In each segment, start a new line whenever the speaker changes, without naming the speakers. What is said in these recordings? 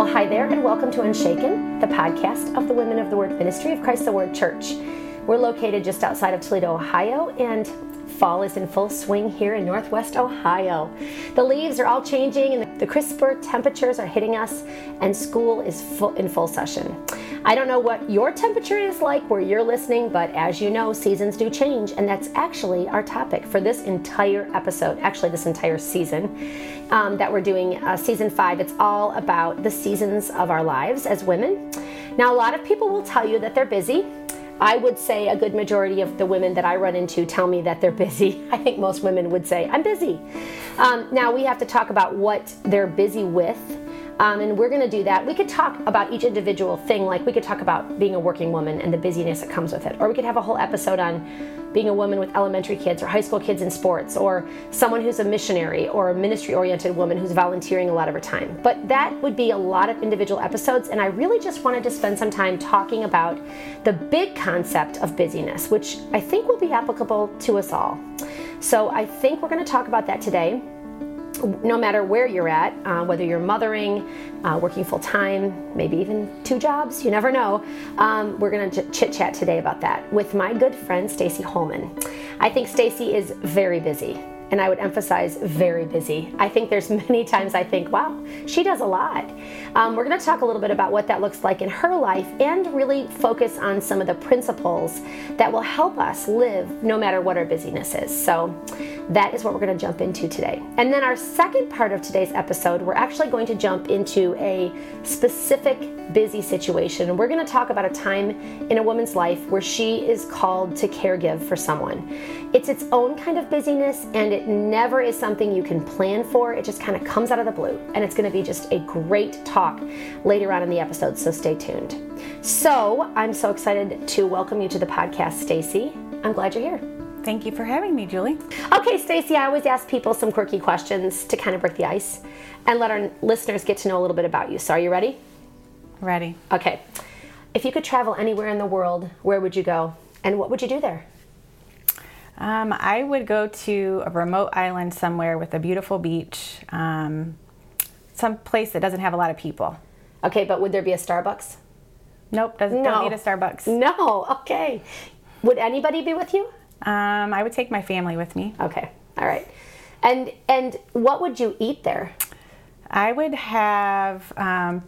Well, hi there, and welcome to Unshaken, the podcast of the Women of the Word Ministry of Christ the Word Church. We're located just outside of Toledo, Ohio, and fall is in full swing here in Northwest Ohio. The leaves are all changing, and the crisper temperatures are hitting us, and school is full, in full session. I don't know what your temperature is like where you're listening, but as you know, seasons do change, and that's actually our topic for this entire episode, actually, this entire season um, that we're doing, uh, season five. It's all about the seasons of our lives as women. Now, a lot of people will tell you that they're busy. I would say a good majority of the women that I run into tell me that they're busy. I think most women would say, I'm busy. Um, now, we have to talk about what they're busy with um, and we're going to do that. We could talk about each individual thing, like we could talk about being a working woman and the busyness that comes with it. Or we could have a whole episode on being a woman with elementary kids or high school kids in sports, or someone who's a missionary or a ministry oriented woman who's volunteering a lot of her time. But that would be a lot of individual episodes, and I really just wanted to spend some time talking about the big concept of busyness, which I think will be applicable to us all. So I think we're going to talk about that today no matter where you're at, uh, whether you're mothering, uh, working full time, maybe even two jobs, you never know. Um, we're going to ch- chit chat today about that with my good friend Stacy Holman. I think Stacy is very busy and I would emphasize very busy. I think there's many times I think, wow, she does a lot. Um, we're going to talk a little bit about what that looks like in her life and really focus on some of the principles that will help us live no matter what our busyness is. So that is what we're going to jump into today. And then our second part of today's episode, we're actually going to jump into a specific busy situation. We're going to talk about a time in a woman's life where she is called to caregive for someone. It's its own kind of busyness and it never is something you can plan for. It just kind of comes out of the blue. And it's going to be just a great talk later on in the episode, so stay tuned. So, I'm so excited to welcome you to the podcast, Stacy. I'm glad you're here.
Thank you for having me, Julie.
Okay, Stacy, I always ask people some quirky questions to kind of break the ice and let our listeners get to know a little bit about you. So, are you ready?
Ready.
Okay. If you could travel anywhere in the world, where would you go? And what would you do there?
Um, I would go to a remote island somewhere with a beautiful beach, um, some place that doesn't have a lot of people.
Okay, but would there be a Starbucks?
Nope, doesn't
No.
don't need a Starbucks.
No. Okay. Would anybody be with you?
Um, I would take my family with me.
Okay. All right. And and what would you eat there?
I would have um,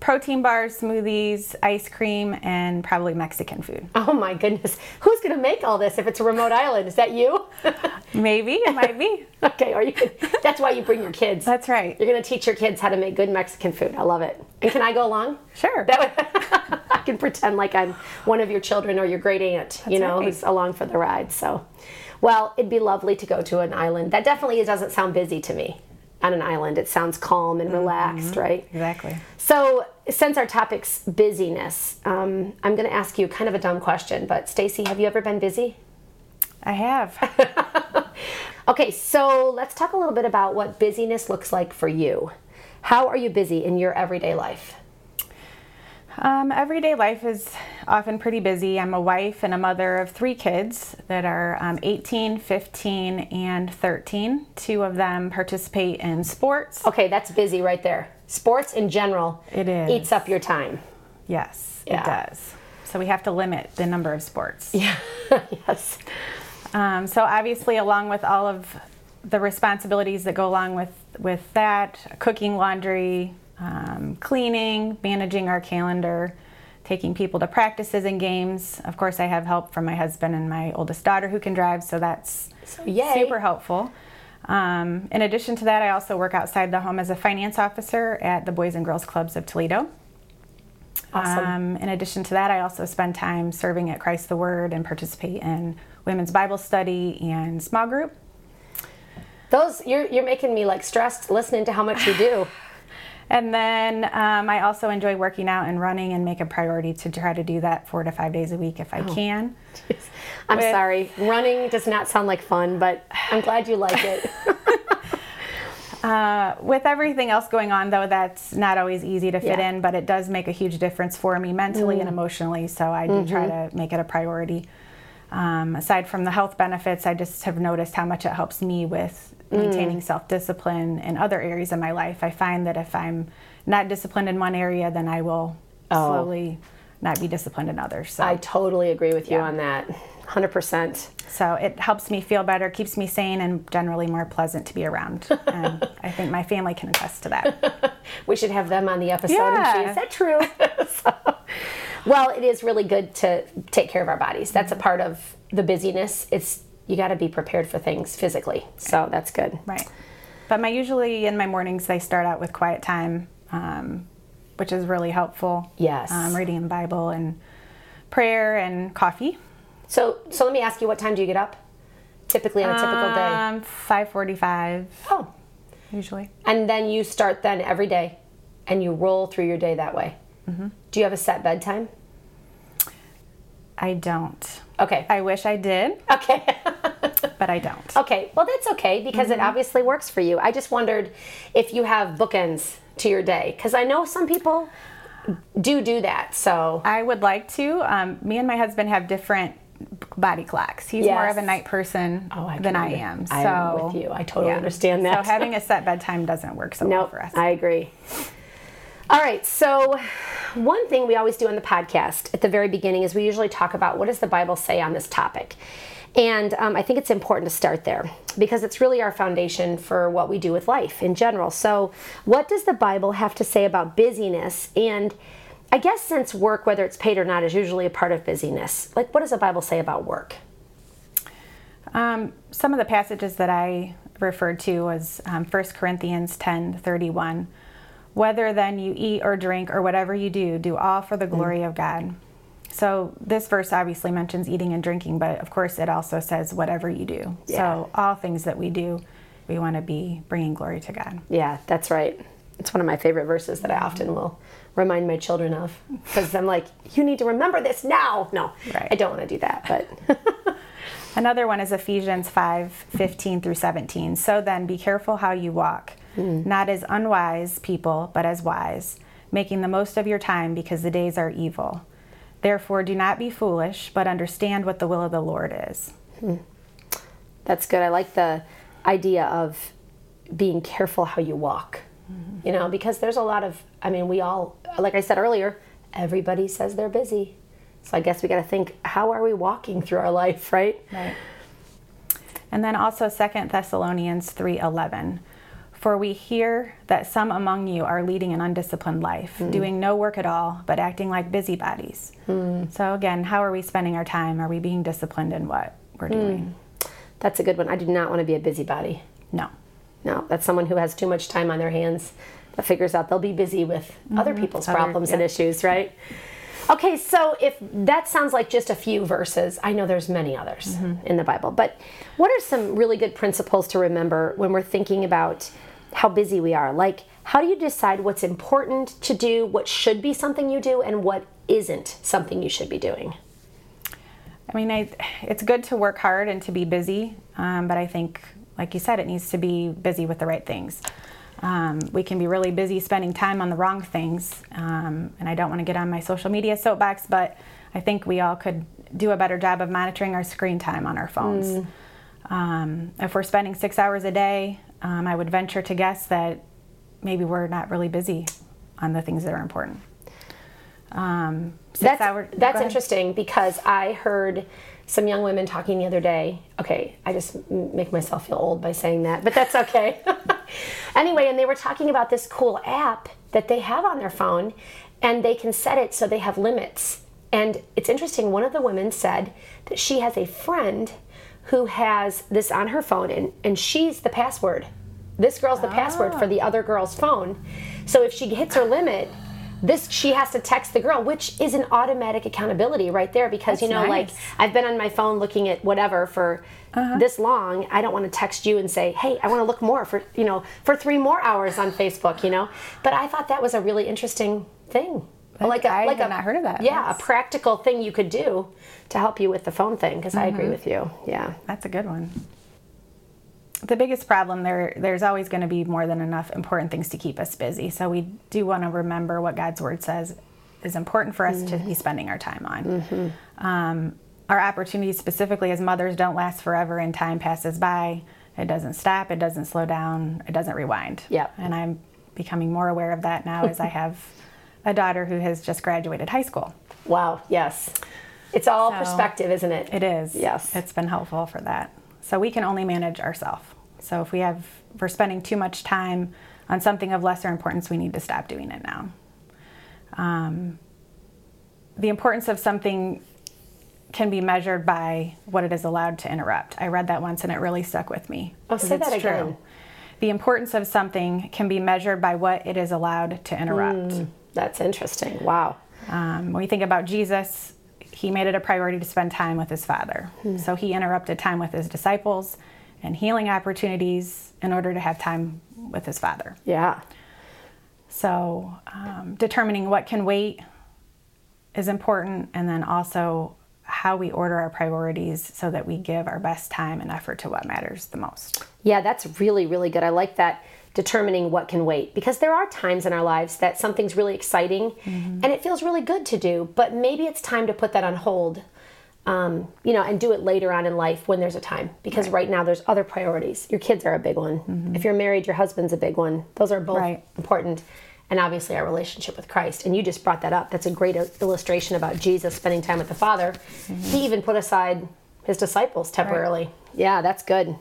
protein bars, smoothies, ice cream, and probably Mexican food.
Oh my goodness. Who's going to make all this if it's a remote island? Is that you?
Maybe it might be.
okay, or you That's why you bring your kids.
That's right.
You're going to teach your kids how to make good Mexican food. I love it. And can I go along?
Sure.
That would, I can pretend like I'm one of your children or your great aunt, you know,
right.
who's along for the ride. So, well, it'd be lovely to go to an island. That definitely doesn't sound busy to me. On an island, it sounds calm and relaxed, right?
Exactly.
So, since our topic's busyness, um, I'm going to ask you kind of a dumb question, but Stacy, have you ever been busy?
I have.
Okay, so let's talk a little bit about what busyness looks like for you. How are you busy in your everyday life?
Um, everyday life is often pretty busy. I'm a wife and a mother of three kids that are um, 18, 15, and 13. Two of them participate in sports.
Okay, that's busy right there. Sports in general
It is.
eats up your time.
Yes,
Yeah.
it does. So we have to limit the number of sports.
Yeah. yes.
Um, so obviously, along with all of the responsibilities that go along with with that, cooking, laundry, um, cleaning, managing our calendar, taking people to practices and games. Of course, I have help from my husband and my oldest daughter who can drive, so that's
yay.
super helpful. Um, in addition to that, I also work outside the home as a finance officer at the Boys and Girls Clubs of Toledo.
Awesome.
Um, in addition to that, I also spend time serving at Christ the Word and participate in women's Bible study and small group.
Those you're you're making me like stressed listening to how much you do.
And then um, I also enjoy working out and running and make a priority to try to do that four to five days a week if I can.
I'm
With-
sorry. Running does not sound like fun, but I'm glad you like it.
Uh, with everything else going on, though, that's not always easy to fit
Yeah.
in, but it does make a huge difference for me mentally and emotionally. So I do try to make it a priority. Um, aside from the health benefits, I just have noticed how much it helps me with maintaining mm. self discipline in other areas of my life. I find that if I'm not disciplined in one area, then I will
Oh.
slowly not be disciplined in others. So,
I totally agree with you
Yeah.
on that. 100%.
so it helps me feel better, keeps me sane, and generally more pleasant to be around. and I think my family can attest to that.
We should have them on the episode. And
Yeah.
she, is that true? So- well, it is really good to take care of our bodies. That's a mm-hmm. part of the busyness. It's you got to be prepared for things physically. So that's good.
Right. But my usually in my mornings they start out with quiet time, um, which is really helpful.
Yes.
Um, reading the Bible and prayer and coffee.
So, so let me ask you, what time do you get up? Typically on a typical day.
Um,
Oh,
usually.
and then you start then every day, and you roll through your day that way.
Mm-hmm.
Do you have a set bedtime?
I don't.
Okay.
I wish I did,
Okay.
but I don't.
okay. Well, that's okay because it obviously works for you. I just wondered if you have bookends to your day because I know some people do do that. So
I would like to. Um, me and my husband have different body clocks. He's more of a night person
Oh, I
than I am. So
I'm with you. I totally understand that.
So having a set bedtime doesn't work so well for us.
I agree. All right, so one thing we always do on the podcast at the very beginning is we usually talk about what does the Bible say on this topic. And um, I think it's important to start there because it's really our foundation for what we do with life in general. So, what does the Bible have to say about busyness? And I guess since work, whether it's paid or not, is usually a part of busyness, like what does the Bible say about work?
Um, some of the passages that I referred to was um, 1 Corinthians 10 31. Whether then you eat or drink or whatever you do, do all for the mm. glory of God. So this verse obviously mentions eating and drinking, but of course it also says whatever you do.
Yeah.
So all things that we do, we want to be bringing glory to God.
Yeah, that's right. It's one of my favorite verses that I mm-hmm. often will remind my children of because I'm like, you need to remember this now. No,
Right.
I don't want to do that, but
Another one is Ephesians 5 15 through 17. So then, be careful how you walk, Mm. not as unwise people, but as wise, making the most of your time because the days are evil. Therefore, do not be foolish, but understand what the will of the Lord is. Hmm.
that's good. I like the idea of being careful how you walk, mm-hmm. you know, because there's a lot of, I mean, we all, like I said earlier, everybody says they're busy. So I guess we got to think, how are we walking through our life, right?
Right. And then also 2 Thessalonians 3:11. For we hear that some among you are leading an undisciplined life, hmm. doing no work at all, but acting like busybodies. Hmm. So again, how are we spending our time? Are we being disciplined in what we're hmm. doing?
That's a good one. I do not want to be a busybody.
No.
No, that's someone who has too much time on their hands that figures out they'll be busy with mm-hmm. other people's
Other-
problems and issues, right? Okay, so if that sounds like just a few verses, I know there's many others mm-hmm. in the Bible, but what are some really good principles to remember when we're thinking about how busy we are? Like, how do you decide what's important to do, what should be something you do, and what isn't something you should be doing?
I mean, I, it's good to work hard and to be busy, um, but I think, like you said, it needs to be busy with the right things. Um, we can be really busy spending time on the wrong things, um, and I don't want to get on my social media soapbox, but I think we all could do a better job of monitoring our screen time on our phones. Um, if we're spending six hours a day, um, I would venture to guess that maybe we're not really busy on the things that are important. Um,
that's,
hour-
that's interesting because I heard some young women talking the other day. Okay, I just make myself feel old by saying that, but that's okay. anyway, and they were talking about this cool app that they have on their phone, and they can set it so they have limits. And it's interesting, one of the women said that she has a friend who has this on her phone, and, and she's the password. This girl's the password for the ah. other girl's phone. So if she hits her limit, this she has to text the girl which is an automatic accountability right there because you know
That's
like i've been on my phone looking at whatever for uh-huh. this long. I don't want to text you and say hey i want to look more for you know for three more hours on facebook you know? But i thought that was a really interesting thing like a
I
like
had
a,
not heard of that.
yeah
That's-
a practical thing you could do to help you with the phone thing because i agree mm-hmm. with you yeah
That's a good one. The biggest problem there there's always going to be more than enough important things to keep us busy. So we do want to remember what God's word says is important for us to be mm-hmm. spending our time on. Mm-hmm. Um, our opportunities specifically as mothers don't last forever and time passes by. It doesn't stop, it doesn't slow down, it doesn't rewind.
Yep.
And I'm becoming more aware of that now as I have a daughter who has just graduated high school.
Wow, yes. It's all
So-
perspective, isn't it?
It is.
Yes.
It's been helpful for that. So we can only manage ourselves. So if we have, if we're spending too much time on something of lesser importance, we need to stop doing it now. Um, the importance of something can be measured by what it is allowed to interrupt. I read that once and it really stuck with me.
Oh, say that again.
The importance of something can be measured by what it is allowed to interrupt.
Mm. That's interesting. Wow.
Um, when we think about Jesus, he made it a priority to spend time with his Father. So he interrupted time with his disciples and healing opportunities in order to have time with his Father.
Yeah.
So um, determining what can wait is important, and then also how we order our priorities so that we give our best time and effort to what matters the most.
Yeah, that's really, really good. I like that determining what can wait because there are times in our lives that something's really exciting mm-hmm. and it feels really good to do, but maybe it's time to put that on hold. Um, you know, and do it later on in life when there's a time. Because right, now there's other priorities. Your kids are a big one. Mm-hmm. If you're married, your husband's a big one. Those are both
Right.
important. And obviously, our relationship with Christ. And you just brought that up. That's a great illustration about Jesus spending time with the Father. Mm-hmm. He even put aside his disciples temporarily. Yeah, that's good.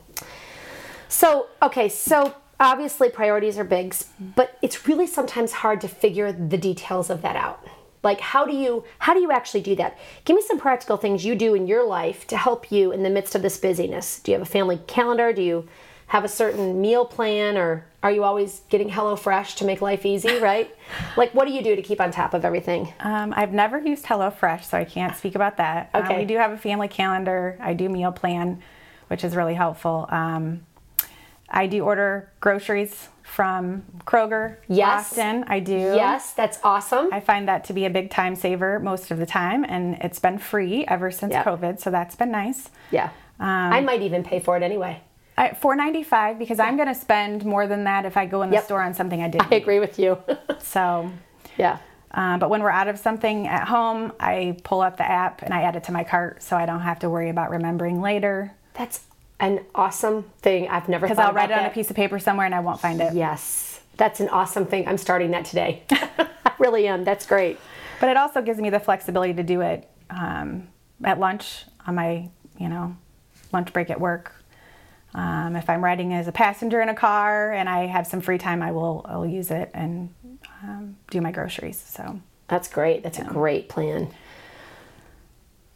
So, okay, so obviously priorities are big, but it's really sometimes hard to figure the details of that out. Like how do you how do you actually do that? Give me some practical things you do in your life to help you in the midst of this busyness. Do you have a family calendar? Do you have a certain meal plan or are you always getting HelloFresh to make life easy, right? like what do you do to keep on top of everything?
Um, I've never used HelloFresh, so I can't speak about that. Um,
Okay.
we do have a family calendar. I do meal plan, which is really helpful. Um, I do order groceries from Kroger
Yes.
often. I do.
Yes, that's awesome.
I find that to be a big time saver most of the time, and it's been free ever since
Yep.
COVID, so that's been nice.
yeah. I might even pay for it anyway.
I, Four ninety five because I'm going to spend more than that if I go in the
Yep.
store on something I didn't.
I agree with you.
So,
yeah.
um, but when we're out of something at home, I pull up the app and I add it to my cart, so I don't have to worry about remembering later.
That's an awesome thing. I've never
Because I'll write it on a piece of paper somewhere and I won't find it.
Yes, that's an awesome thing. I'm starting that today. I really am. That's great.
But it also gives me the flexibility to do it um, at lunch on my, you know, lunch break at work. Um, if I'm riding as a passenger in a car and I have some free time, I will I'll use it and um, do my groceries. So,
That's great. That's a great plan.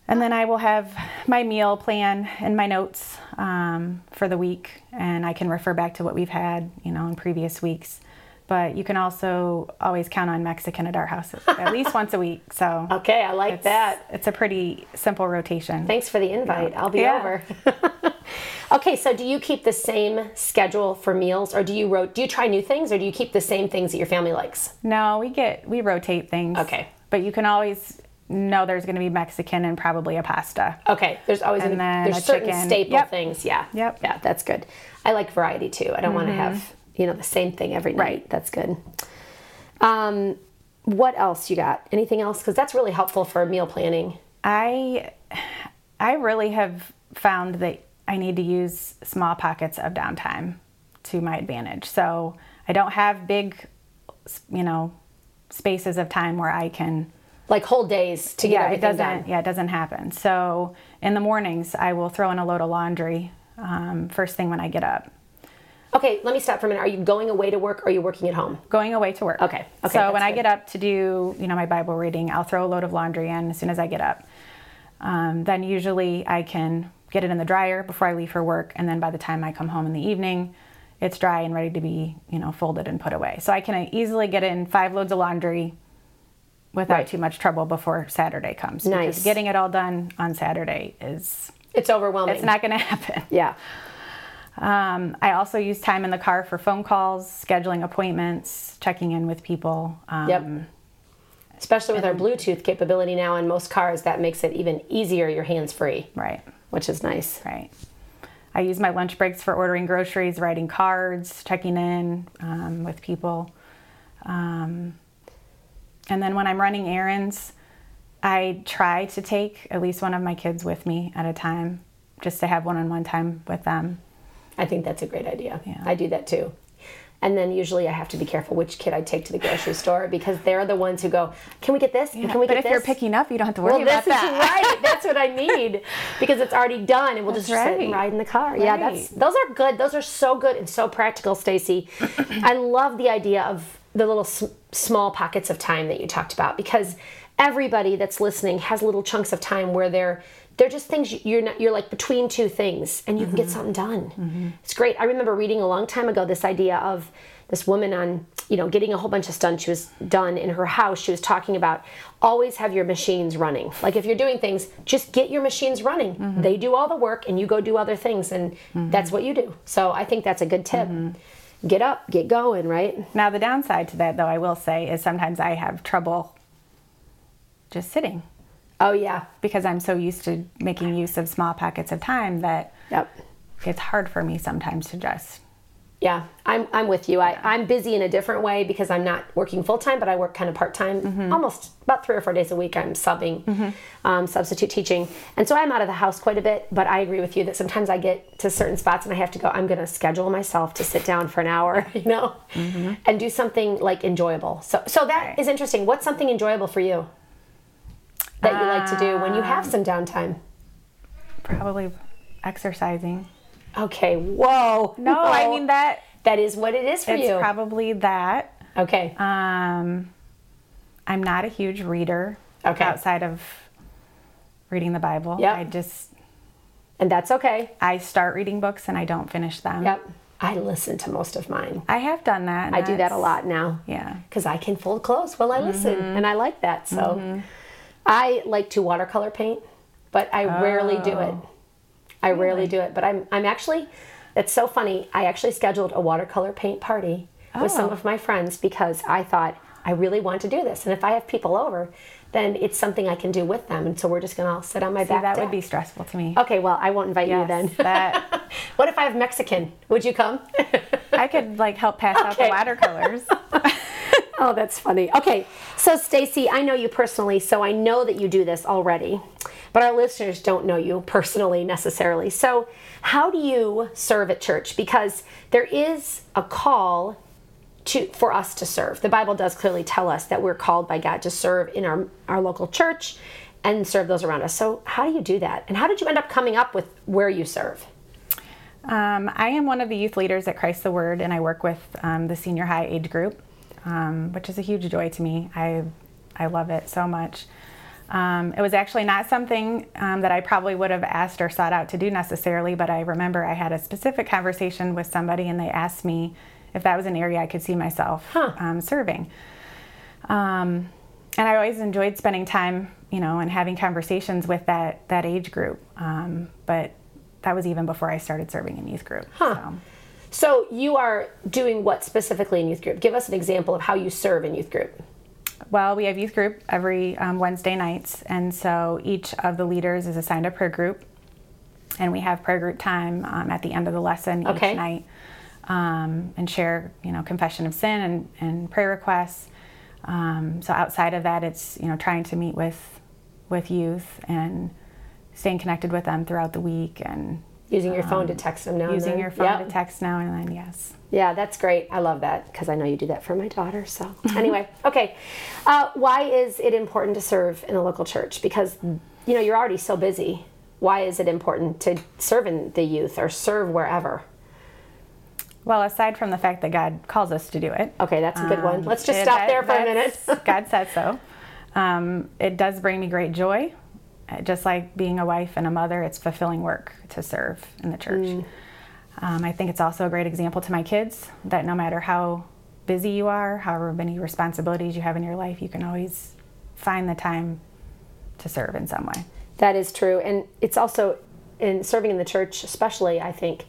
And then I will have my meal plan and my notes um, for the week, and I can refer back to what we've had, you know, in previous weeks. But you can also always count on Mexican at our house at least once a week. So
Okay, I like
it's,
that.
it's a pretty simple rotation.
Thanks for the invite. I'll be
Yeah.
over. okay, so do you keep the same schedule for meals, or do you ro- do you try new things, or do you keep the same things that your family likes?
No, we get we rotate things.
Okay.
But you can always know there's going to be Mexican and probably a pasta.
Okay, there's always
And
gonna,
then
there's certain
chicken.
staple
Yep.
things. Yeah.
Yep. Mm-hmm.
Yeah, that's good. I like variety too. I don't want to have you know the same thing every night.
Right.
That's good. Um, what else you got? Anything else? Because that's really helpful for meal planning.
I I really have found that I need to use small pockets of downtime to my advantage. So I don't have big, you know, spaces of time where I can
Like whole days to get
yeah, it doesn't.
done.
Yeah, it doesn't happen. So in the mornings, I will throw in a load of laundry um, first thing when I get up.
Okay, let me stop for a minute. Are you going away to work or are you working at home?
Going away to work.
Okay, okay,
So when
that's
I get up to do, you know, my Bible reading, I'll throw a load of laundry in as soon as I get up. Um, then usually I can get it in the dryer before I leave for work, and then by the time I come home in the evening, it's dry and ready to be, you know, folded and put away. So I can easily get in five loads of laundry without
Right.
too much trouble before Saturday comes.
Nice.
Because getting it all done on Saturday is
It's overwhelming.
it's not going to happen.
Yeah.
Um, I also use time in the car for phone calls, scheduling appointments, checking in with people. Um,
Yep. Especially with our Bluetooth capability now in most cars, that makes it even easier. You're hands free,
Right,
which is nice.
right. I use my lunch breaks for ordering groceries, writing cards, checking in um, with people. Um, and then when I'm running errands, I try to take at least one of my kids with me at a time, just to have one on one time with them.
I think that's a great idea.
Yeah.
I do that too. And then usually I have to be careful which kid I take to the grocery store because they're the ones who go, "Can we get this? And Can we get this?"
but if you're picking up, you don't have to worry
well,
about
this is
that.
right. That's what I need because it's already done, and we'll
That's
just sit and ride in the car. Yeah, that's those are good. Those are so good and so practical, Stacy. I love the idea of the little s- small pockets of time that you talked about because everybody that's listening has little chunks of time where they're they're just things you're not you're like between two things and you can
Mm-hmm.
get something done. It's great. I remember reading a long time ago this idea of this woman on you know getting a whole bunch of stuff she was done in her house she was talking about always have your machines running like if you're doing things just get your machines running
Mm-hmm.
they do all the work and you go do other things and that's what you do so i think that's a good tip
Mm-hmm.
Get up get going right?
Now, the downside to that, though, I will say, is sometimes I have trouble just sitting.
Oh yeah.
Because I'm so used to making use of small pockets of time that
yep.
it's hard for me sometimes to just.
Yeah, I'm, I'm with you. I, I'm busy in a different way because I'm not working full time, but I work kind of part time,
Mm-hmm.
almost about three or four days a week. I'm subbing, um, substitute teaching. And so I'm out of the house quite a bit, but I agree with you that sometimes I get to certain spots and I have to go, I'm going to schedule myself to sit down for an hour, you know, and do something like enjoyable. So, so that
Mm-hmm. Right.
is interesting. What's something enjoyable for you that you like to do when you have some downtime?
Probably exercising.
Okay, whoa.
No, I mean that
that is what it is for you.
it's probably that.
okay.
Um, I'm not a huge reader
Okay.
outside of reading the Bible.
Yeah.
I just
and that's okay.
I start reading books and I don't finish them.
Yep. I listen to most of mine.
I have done that.
I do that a lot now.
Yeah.
Because I can fold clothes while I listen,
Mm-hmm.
and I like that. So I like to watercolor paint, but I rarely do it.
Oh.
I rarely do it. But I'm, I'm actually, it's so funny. I actually scheduled a watercolor paint party with some
Oh.
of my friends because I thought I really want to do this. And if I have people over, then it's something I can do with them. And so we're just going to all sit on my
See,
back
that
deck.
would be stressful to me.
Okay, well, I won't invite you then.
that-
what if I have Mexican? Would you come?
I could like help pass out the
Okay.
watercolors.
Oh, that's funny. Okay, so Stacy, I know you personally, so I know that you do this already, but our listeners don't know you personally necessarily. So, how do you serve at church? Because there is a call to for us to serve. The Bible does clearly tell us that we're called by God to serve in our our local church and serve those around us. So, how do you do that? And how did you end up coming up with where you serve?
Um, I am one of the youth leaders at Christ the Word, and I work with um, the senior high age group, um, which is a huge joy to me. I I love it so much. Um, it was actually not something um, that I probably would have asked or sought out to do necessarily, but I remember I had a specific conversation with somebody, and they asked me if that was an area I could see myself
Huh.
um, serving. Um, and I always enjoyed spending time, you know, and having conversations with that that age group. Um, but that was even before I started serving in youth group. So.
So, you are doing what specifically in youth group? Give us an example of how you serve in youth group.
Well, we have youth group every um, Wednesday nights, and so each of the leaders is assigned a prayer group, and we have prayer group time um, at the end of the lesson
Okay.
each night, um, and share, you know, confession of sin and, and prayer requests. Um, so outside of that, it's you know trying to meet with with youth and staying connected with them throughout the week and
Using your phone to text them now and
Um, using your phone
Yep.
to text now and then. Yes.
Yeah, that's great. I love that because I know you do that for my daughter. So, anyway, okay. Uh, why is it important to serve in a local church? Because, you know, you're already so busy. Why is it important to serve in the youth or serve wherever?
Well, aside from the fact that God calls us to do it,
Okay, that's a good one.
Um,
Let's just stop
that-
there for a minute.
God said so. Um, it does bring me great joy. Uh, Just like being a wife and a mother, it's fulfilling work to serve in the church.
Mm.
Um, I think it's also a great example to my kids that no matter how busy you are, however many responsibilities you have in your life, you can always find the time to serve in some way.
That is true. And it's also in serving in the church, especially, I think,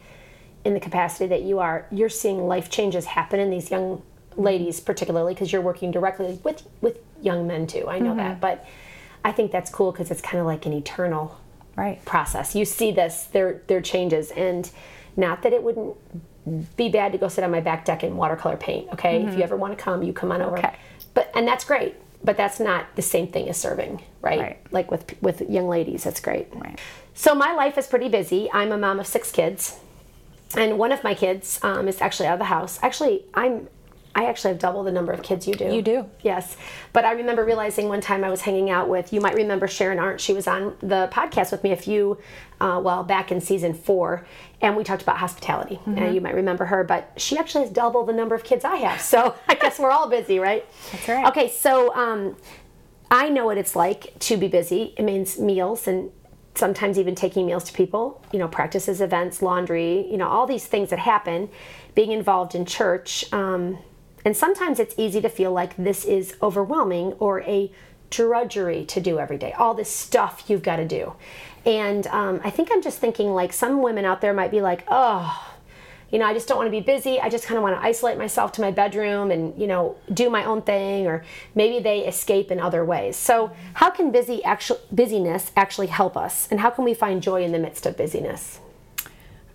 in the capacity that you are, you're seeing life changes happen in these young ladies, particularly because you're working directly with, with young men too. I know that. But I think that's cool because it's kind of like an eternal
Right.
process. You see this, their their changes, and not that it wouldn't be bad to go sit on my back deck and watercolor paint. Okay, if you ever want to come, you come on over.
Okay.
But and that's great. But that's not the same thing as serving, right?
Right.
Like with with young ladies, that's great.
Right.
So my life is pretty busy. I'm a mom of six kids. and one of my kids um, is actually out of the house. Actually, I'm. I actually have double the number of kids you do.
You do.
Yes. But I remember realizing one time I was hanging out with, you might remember Sharon Arndt. She was on the podcast with me a few, uh, well, back in season four, and we talked about hospitality.
Mm-hmm.
And you might remember her, but she actually has double the number of kids I have. So I guess we're all busy, right?
That's right.
Okay, so um, I know what it's like to be busy. It means meals and sometimes even taking meals to people, you know, practices, events, laundry, you know, all these things that happen, being involved in church. Um, and sometimes it's easy to feel like this is overwhelming or a drudgery to do every day, all this stuff you've got to do. And um, I think I'm just thinking like some women out there might be like, oh, you know, I just don't want to be busy. I just kind of want to isolate myself to my bedroom and, you know, do my own thing or maybe they escape in other ways. So, how can busy actual busyness actually help us? And how can we find joy in the midst of busyness?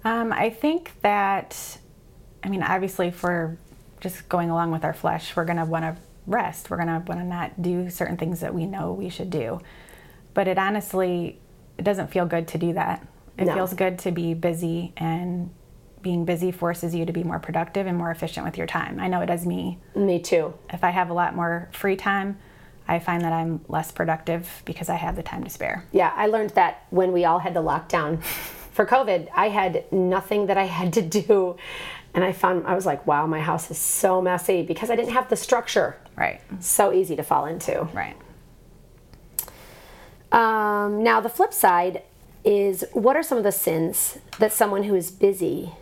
Um, I think that, I mean, obviously, we're just going along with our flesh, we're going to want to rest. We're going to want to not do certain things that we know we should do. But it honestly, it doesn't feel good to do that. It
No.
feels good to be busy, and being busy forces you to be more productive and more efficient with your time. I know it does me.
Me too.
If I have a lot more free time, I find that I'm less productive because I have the time to spare.
Yeah, I learned that when we all had the lockdown for COVID, I had nothing that I had to do. And I found, I was like, wow, my house is so messy because I didn't have the structure.
Right.
So easy to fall into.
Right.
Um, now, the flip side is what are some of the sins that someone who is busy,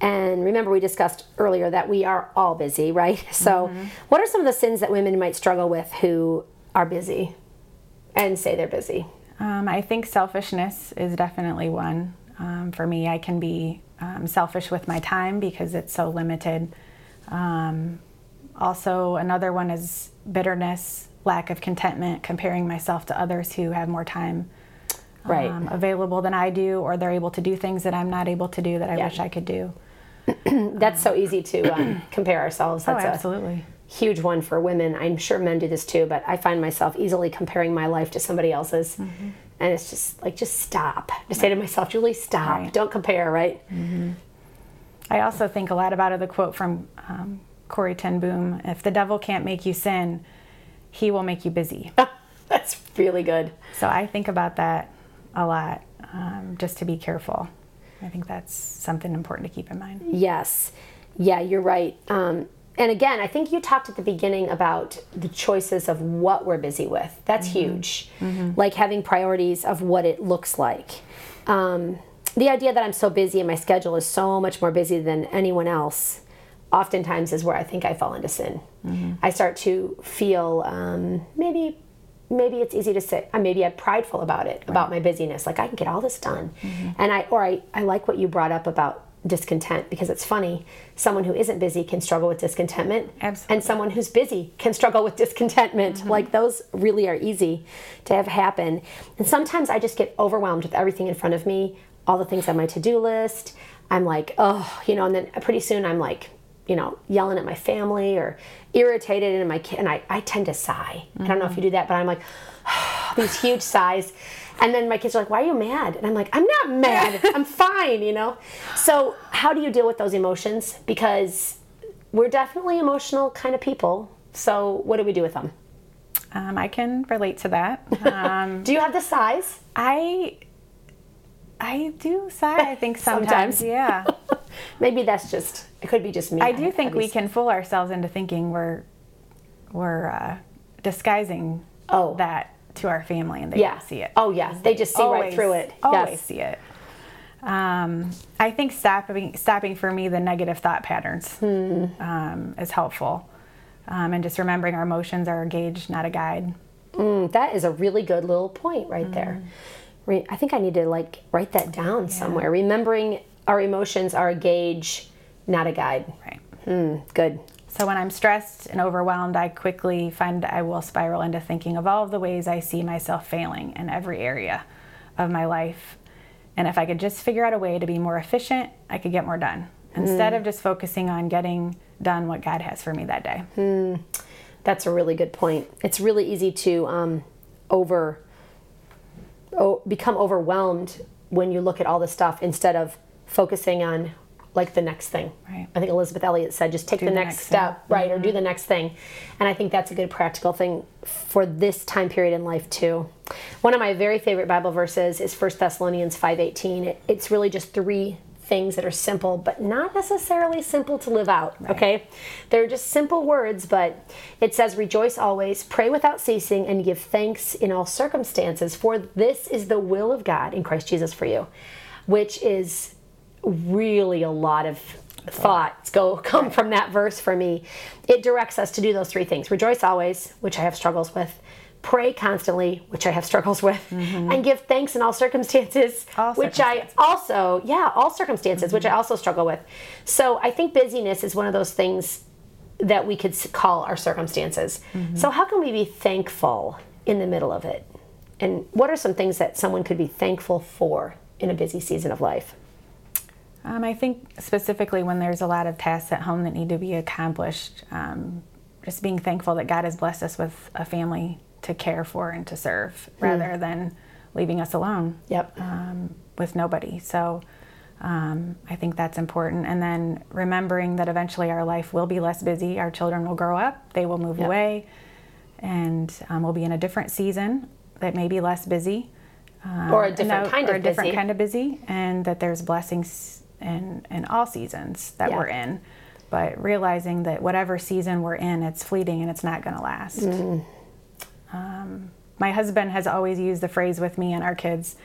and remember we discussed earlier that we are all busy, right? So, what are some of the sins that women might struggle with who are busy and say they're busy?
Um, I think selfishness is definitely one. Um, for me, I can be um, selfish with my time because it's so limited. Um, also, another one is bitterness, lack of contentment, comparing myself to others who have more time
Right.
um, available than I do, or they're able to do things that I'm not able to do that I
Yeah.
wish I could do.
That's so easy to um, compare ourselves.
Oh,
That's a
absolutely.
huge one for women. I'm sure men do this too, but I find myself easily comparing my life to somebody else's. And it's just like, just stop. Just say to myself, Julie, stop.
Right.
Don't compare, right?
I also think a lot about the quote from um, Corrie ten Boom if the devil can't make you sin, he will make you busy.
That's really good.
So I think about that a lot, um, just to be careful. I think that's something important to keep in mind.
Yes. Yeah, you're right. Um, and again, I think you talked at the beginning about the choices of what we're busy with. That's huge. Like having priorities of what it looks like. Um, the idea that I'm so busy and my schedule is so much more busy than anyone else oftentimes is where I think I fall into sin. I start to feel um, maybe maybe it's easy to say maybe i'm prideful about it about my busyness like i can get all this done and i or I, I like what you brought up about discontent because it's funny someone who isn't busy can struggle with discontentment
Absolutely.
and someone who's busy can struggle with discontentment mm-hmm. like those really are easy to have happen and sometimes i just get overwhelmed with everything in front of me all the things on my to-do list i'm like oh you know and then pretty soon i'm like you know, yelling at my family or irritated and my kid and I, I tend to sigh. I don't know if mm-hmm. you do that, but I'm like these huge sighs. And then my kids are like, Why are you mad? And I'm like, I'm not mad. I'm fine, you know? So how do you deal with those emotions? Because we're definitely emotional kind of people. So what do we do with them?
Um, I can relate to that. Um,
Do you have the sighs?
I I do sigh. I think sometimes,
Sometimes.
yeah.
Maybe that's just it could be just me.
I do think
have
we can fool ourselves into thinking we're we're uh, disguising
Oh.
that to our family, and they
yeah.
don't see it.
Oh yeah. They just see right through it.
Always
Yes.
see it. Um, I think stopping stopping for me the negative thought patterns
Hmm.
um, is helpful, um, and just remembering our emotions are a gauge, not a guide.
Mm, that is a really good little point right there. Re- I think I need to like write that down somewhere. Remembering our emotions are a gauge, not a guide.
Right.
Mm, good.
So when I'm stressed and overwhelmed, I quickly find I will spiral into thinking of all of the ways I see myself failing in every area of my life. And if I could just figure out a way to be more efficient, I could get more done instead of just focusing on getting done what God has for me that day.
That's a really good point. It's really easy to um, over oh, become overwhelmed when you look at all the stuff instead of focusing on like the next thing.
Right.
I think Elisabeth Elliot said, just take the,
the
next,
next thing. Mm-hmm.
step, right, or do the next thing. And I think that's a good practical thing for this time period in life too. One of my very favorite Bible verses is 1 Thessalonians 5:18. It, it's really just three things that are simple, but not necessarily simple to live out. Okay, they're just simple words, but it says, "Rejoice always, pray without ceasing, and give thanks in all circumstances, for this is the will of God in Christ Jesus for you," which is really a lot of thoughts go come from that verse for me. It directs us to do those three things: rejoice always, which I have struggles with. Pray constantly, which I have struggles with, and give thanks in all circumstances,
Mm-hmm. All
which I also, yeah, all circumstances, which I also struggle with. So I think busyness is one of those things that we could call our circumstances. So how can we be thankful in the middle of it? And what are some things that someone could be thankful for in a busy season of life?
Um, I think specifically when there's a lot of tasks at home that need to be accomplished, um, just being thankful that God has blessed us with a family to care for and to serve rather than leaving us alone
Yep.
um, with nobody. So um, I think that's important. And then remembering that eventually our life will be less busy. Our children will grow up, they will move
Yep.
away, and um, we'll be in a different season that may be less busy. Um,
Or a
and
different kind
or a different
busy.
kind of busy, and that there's blessings in in all seasons that
Yeah.
we're in. But realizing that whatever season we're in, it's fleeting and it's not going to last.
Mm-hmm.
Um, my husband has always used the phrase with me and our kids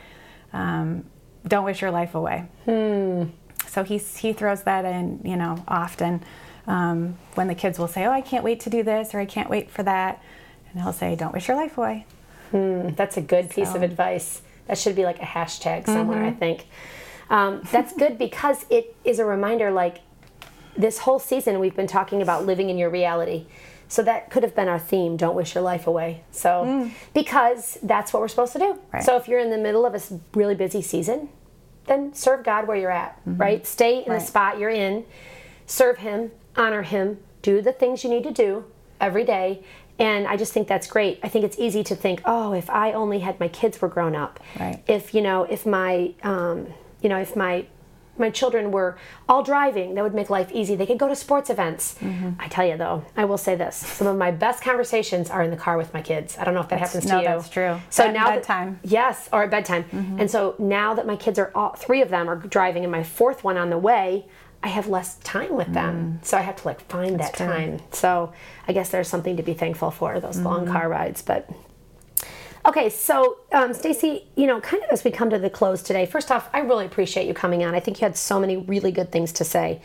um, don't wish your life away.
Hmm.
So he, he throws that in, you know, often um, when the kids will say, Oh, I can't wait to do this or I can't wait for that. And he'll say, Don't wish your life away.
That's a good piece of
So- Mm-hmm.
advice. That should be like a hashtag somewhere, I think. Um, that's good because it is a reminder like this whole season we've been talking about living in your reality. So that could have been our theme, don't wish your life away. So because that's what we're supposed to do.
Mm. Right.
So if you're in the middle of a really busy season, then serve God where you're at, right? Stay in the
Mm-hmm.
Spot you're in. Serve him, honor him, do the things you need to do every day. And I just think that's great. I think it's easy to think, oh, if I only had my kids were grown up,
Right.
if you know, if my, um, you know, if my my children were all driving, that would make life easy. They could go to sports events.
Mm-hmm.
I tell you though, I will say this: some of my best conversations are in the car with my kids. I don't know if that happens to
no,
you.
that's true.
So
At
now that-
bedtime. Mm-hmm.
yes, or at bedtime. And so now that my kids are all three of them are driving, and my fourth one on the way, I have less time with them. So I have to like find that
Mm. true.
time. So I guess there's something to be thankful for those long
Mm-hmm.
car rides, but. Okay, so um, Stacy, you know, kind of as we come to the close today, first off, I really appreciate you coming on. I think you had so many really good things to say.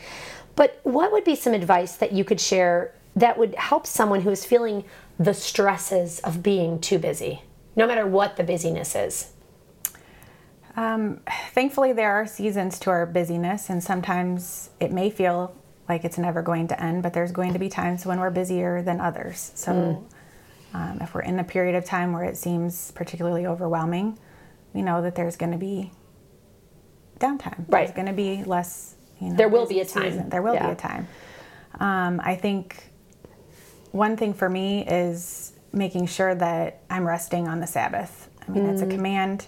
But what would be some advice that you could share that would help someone who is feeling the stresses of being too busy, no matter what the busyness is?
Thankfully, there are seasons to our busyness, and sometimes it may feel like it's never going to end, but there's going to be times when we're busier than others. So, um, if we're in a period of time where it seems particularly overwhelming, we know that there's going to be downtime.
Right.
There's going to be less. You know,
There will be a time.
season. There will
Yeah.
be a time. Um, I think one thing for me is making sure that I'm resting on the Sabbath. I mean,
Mm.
it's a command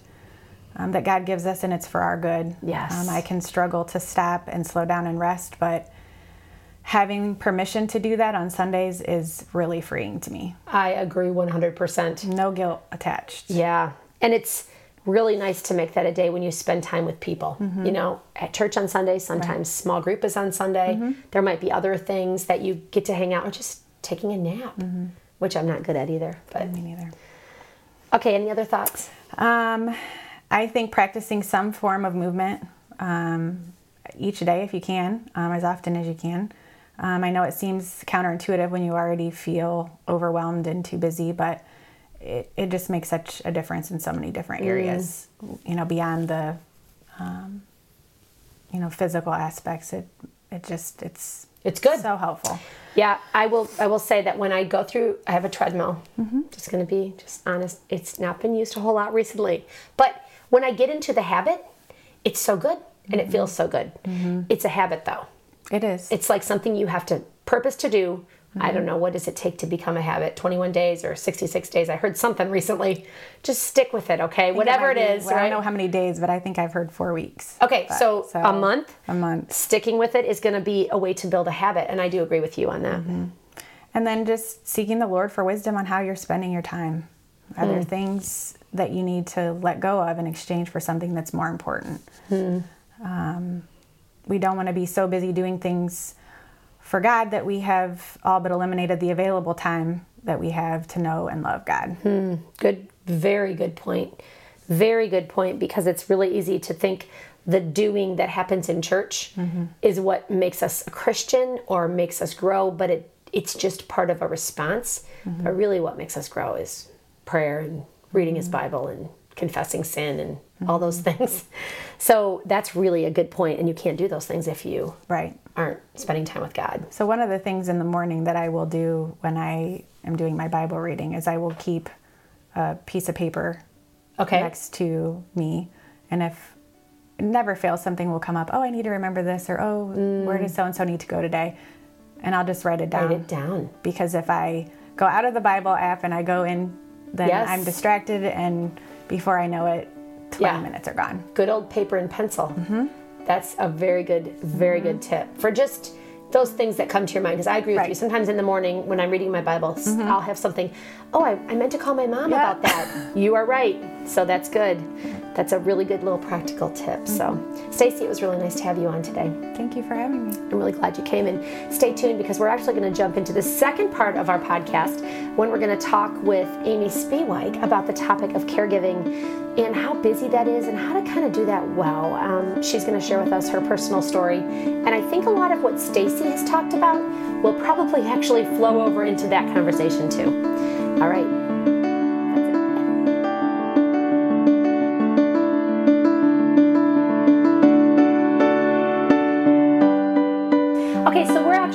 um, that God gives us, and it's for our good.
Yes.
Um, I can struggle to stop and slow down and rest, but having permission to do that on Sundays is really freeing to me.
I agree 100%.
No guilt attached.
Yeah. And it's really nice to make that a day when you spend time with people.
Mm-hmm.
You know, at church on Sunday, sometimes small group is on Sunday.
Mm-hmm.
There might be other things that you get to hang out or just taking a nap,
Mm-hmm.
which I'm not good at either. But
Me neither.
okay, any other thoughts?
Um, I think practicing some form of movement um, each day, if you can, um, as often as you can. Um, I know it seems counterintuitive when you already feel overwhelmed and too busy, but it, it just makes such a difference in so many different areas. You know, beyond the um, you know physical aspects, it it just it's
It's good.
so helpful.
Yeah, I will. I will say that when I go through, I have a treadmill.
Mm-hmm.
Just going to be just honest. It's not been used a whole lot recently, but when I get into the habit, it's so good and it feels so good.
Mm-hmm.
It's a habit though.
It is.
It's like something you have to purpose to do I don't know what does it take to become a habit? 21 days or 66 days? I heard something recently. Just stick with it, okay? Whatever it
might be-
is,
I don't know how many days, but I think I've heard four weeks.
Okay,
But-
so, a month.
A month.
Sticking with it is going to be a way to build a habit, and I do agree with you on that.
And then just seeking the Lord for wisdom on how you're spending your time. Are
Hmm.
there things that you need to let go of in exchange for something that's more important?
Hmm.
Um, we don't want to be so busy doing things for God that we have all but eliminated the available time that we have to know and love God.
Hmm, good, very good point. Very good point because it's really easy to think the doing that happens in church mm-hmm. is what makes us a Christian or makes us grow, but it it's just part of a response. Mm-hmm. But really, what makes us grow is prayer and reading His mm-hmm. Bible and confessing sin and all those mm-hmm. things. So that's really a good point, and you can't do those things if you
Right.
aren't spending time with God.
So, one of the things in the morning that I will do when I am doing my Bible reading is I will keep a piece of paper
Okay.
next to me. And if it never fails, something will come up. Oh, I need to remember this, or oh, where does so and so need to go today? And I'll just write it down.
Write it down.
Because if I go out of the Bible app and I go in, then
Yes.
I'm distracted, and before I know it, 20
Yeah.
minutes are gone.
good old paper and pencil. Mm-hmm. That's a very good, very mm-hmm. good tip for just those things that come to your mind. Because I agree with
Right.
you. Sometimes in the morning when I'm reading my Bible, mm-hmm. I'll have something. Oh, I, I meant to call my mom
Yeah.
about that. you are right. So that's good. That's a really good little practical tip. So, Stacy, it was really nice to have you on today.
Thank you for having me.
I'm really glad you came and stay tuned because we're actually going to jump into the second part of our podcast when we're going to talk with Amy Spiewak about the topic of caregiving and how busy that is and how to kind of do that well. Um, she's going to share with us her personal story. And I think a lot of what Stacy has talked about will probably actually flow over into that conversation too. All right.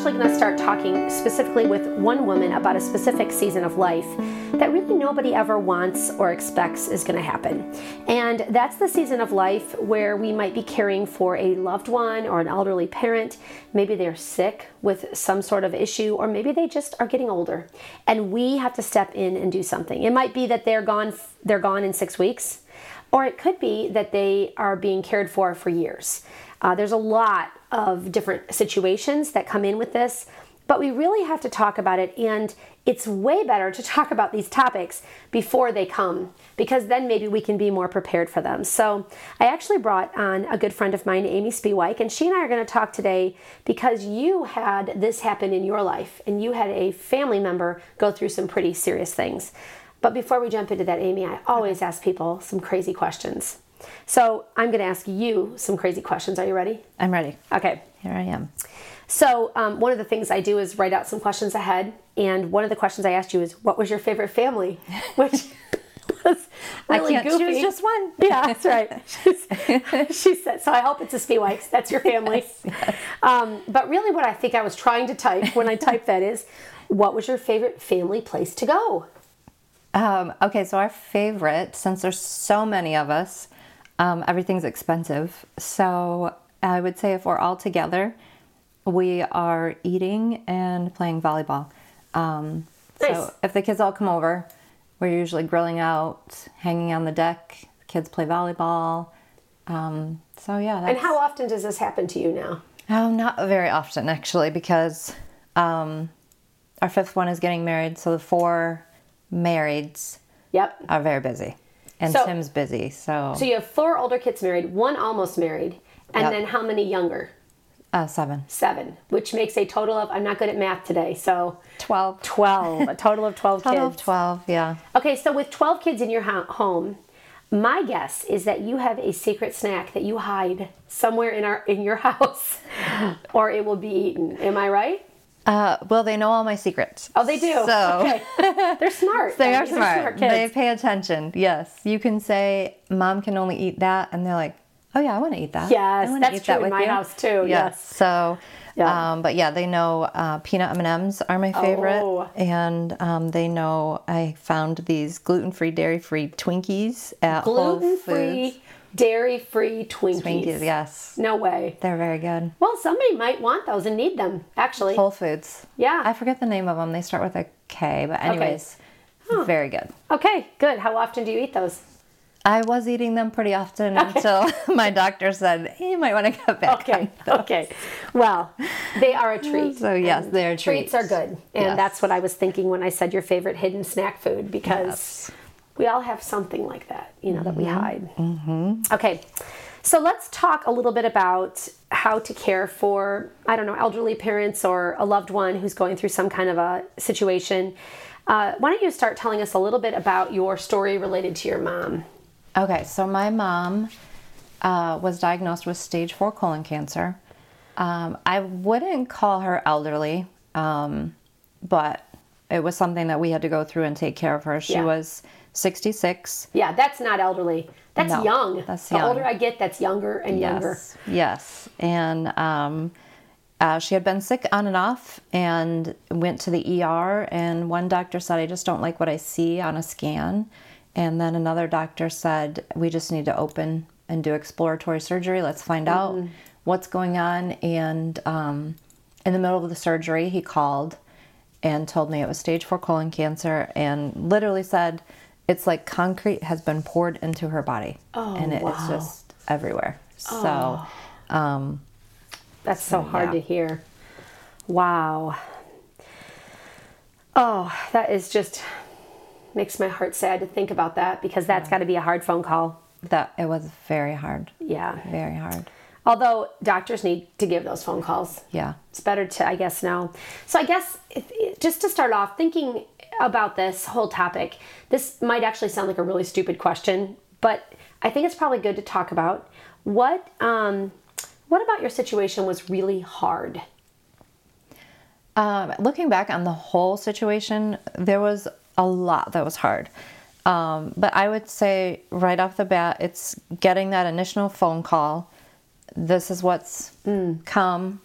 Actually going to start talking specifically with one woman about a specific season of life that really nobody ever wants or expects is going to happen. And that's the season of life where we might be caring for a loved one or an elderly parent. Maybe they're sick with some sort of issue, or maybe they just are getting older. And we have to step in and do something. It might be that they're gone they're gone in 6 weeks, or it could be that they are being cared for for years. Uh, there's a lot of different situations that come in with this, but we really have to talk about it. And it's way better to talk about these topics before they come because then maybe we can be more prepared for them. So I actually brought on a good friend of mine, Amy Spiewak, and she and I are going to talk today because you had this happen in your life and you had a family member go through some pretty serious things. But before we jump into that, Amy, I always ask people some crazy questions. So I'm going to ask you some crazy questions. Are you ready?
I'm ready.
Okay.
Here I am.
So um, one of the things I do is write out some questions ahead, and one of the questions I asked you is, "What was your favorite family?" Which was really
I can't
goofy.
choose just one.
Yeah, that's right. She said, so I hope it's a Spiewikes. That's your family. Um, but really, what I think I was trying to type when I typed that is, what was your favorite family place to go?
Um, okay, so our favorite, since there's so many of us, um, everything's expensive. So I would say if we're all together, we are eating and playing volleyball. Um,
Nice.
So if the kids all come over, we're usually grilling out, hanging on the deck. Kids play volleyball. Um, so yeah, that's,
And how often does this happen to you now?
Oh, not very often actually, because um, our fifth one is getting married, so the four marrieds
Yep.
are very busy, and
So-
Tim's busy. So,
So you have four older kids married, one almost married, and
Yep.
then how many younger?
uh, seven,
Seven, which makes a total of, I'm not good at math today, so
twelve,
12, a total of 12
total
kids.
of twelve. Yeah.
Okay, so with 12 kids in your home, my guess is that you have a secret snack that you hide somewhere in our in your house or it will be eaten. Am I right?
Uh, well, they know all my secrets.
Oh, they do.
So
okay. They're smart.
they are smart.
kids.
They pay attention. Yes, you can say, "Mom can only eat that," and they're like, "Oh yeah, I want to eat that."
Yes, that's
eat
true
that
in my
you."
house, too, yes.
So,
Yeah.
um, but yeah, they know uh, peanut M and M's are my favorite,
Oh.
and um, they know I found these gluten free, dairy free Twinkies at Whole
gluten-free,
Foods.
Dairy-free Twinkies.
Twinkies, yes.
No way.
They're very good.
Well, somebody might want those and need them, actually.
Whole Foods.
Yeah.
I forget the name of them. They start with a K, but anyways, very good.
Okay, good. How often do you eat those?
I was eating them pretty often until my doctor said, hey, you might want to cut back.
Okay, okay. Well, they are a treat.
So, yes, they're
treats.
treats.
are good, and
Yes.
that's what I was thinking when I said your favorite hidden snack food because
Yes.
We all have something like that, you know, that we hide. Mm-hmm. Okay, so let's talk a little bit about how to care for I don't know elderly parents or a loved one who's going through some kind of a situation. Uh, why don't you start telling us a little bit about your story related to your mom?
Okay, so my mom uh, was diagnosed with stage four colon cancer. Um, I wouldn't call her elderly, um, but it was something that we had to go through and take care of her. She
Yeah.
was 66.
Yeah, that's not elderly. That's
No,
young.
that's
the
young.
older I get, that's younger and younger.
Yes, yes. And um, uh, she had been sick on and off and went to the ER. And one doctor said, I just don't like what I see on a scan. And then another doctor said, We just need to open and do exploratory surgery. Let's find out what's going on. And um, in the middle of the surgery, he called and told me it was stage four colon cancer and literally said, It's like concrete has been poured into her body. and it is
wow.
just everywhere. So, um,
That's so hard
yeah.
to hear. Wow. Oh, that is just makes my heart sad to think about that because that's got to be a hard phone call.
that it was very hard.
Yeah.
Very hard.
Although doctors need to give those phone calls.
Yeah.
It's better to, I guess, know. So, I guess if, just to start off, thinking about this whole topic, this might actually sound like a really stupid question, but I think it's probably good to talk about. What, um, what about your situation was really hard?
Um, looking back on the whole situation, there was a lot that was hard. Um, but I would say right off the bat, it's getting that initial phone call. This is what's come.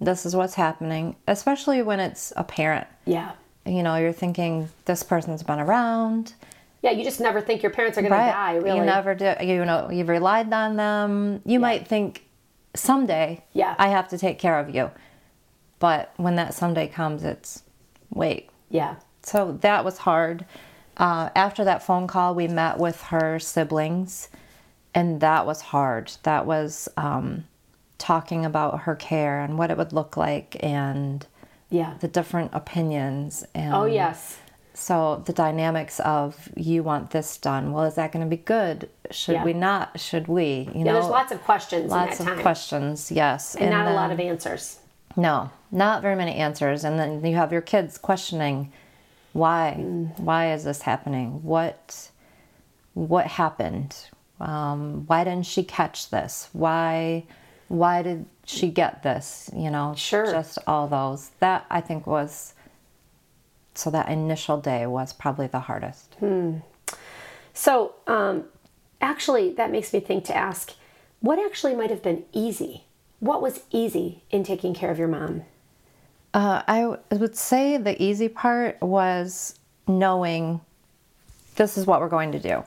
This is what's happening, especially when it's a parent.
Yeah.
You know, you're thinking this person's been around.
Yeah, you just never think your parents are going to die, really.
You never do. You know, you've relied on them. You might think someday,
Yeah.
I have to take care of you. But when that someday comes, it's wait.
Yeah.
So that was hard. Uh, after that phone call, we met with her siblings, and that was hard. That was um, talking about her care and what it would look like, and
Yeah.
the different opinions. And
Oh, yes.
so the dynamics of you want this done. Well, is that going to be good? Should
Yeah.
we not? Should we? You
Yeah,
know,
there's lots of questions
lots of
time.
questions. Yes,
And, not a lot of answers.
no, not very many answers. And then you have your kids questioning, why?
Mm.
Why is this happening? What? What happened? Um, why didn't she catch this? Why? Why did she get this? You know,
Sure.
Just all those. That I think was. So that initial day was probably the hardest. Hmm.
So, um, actually, that makes me think to ask what actually might have been easy? What was easy in taking care of your mom?
Uh, I would say the easy part was knowing this is what we're going to do.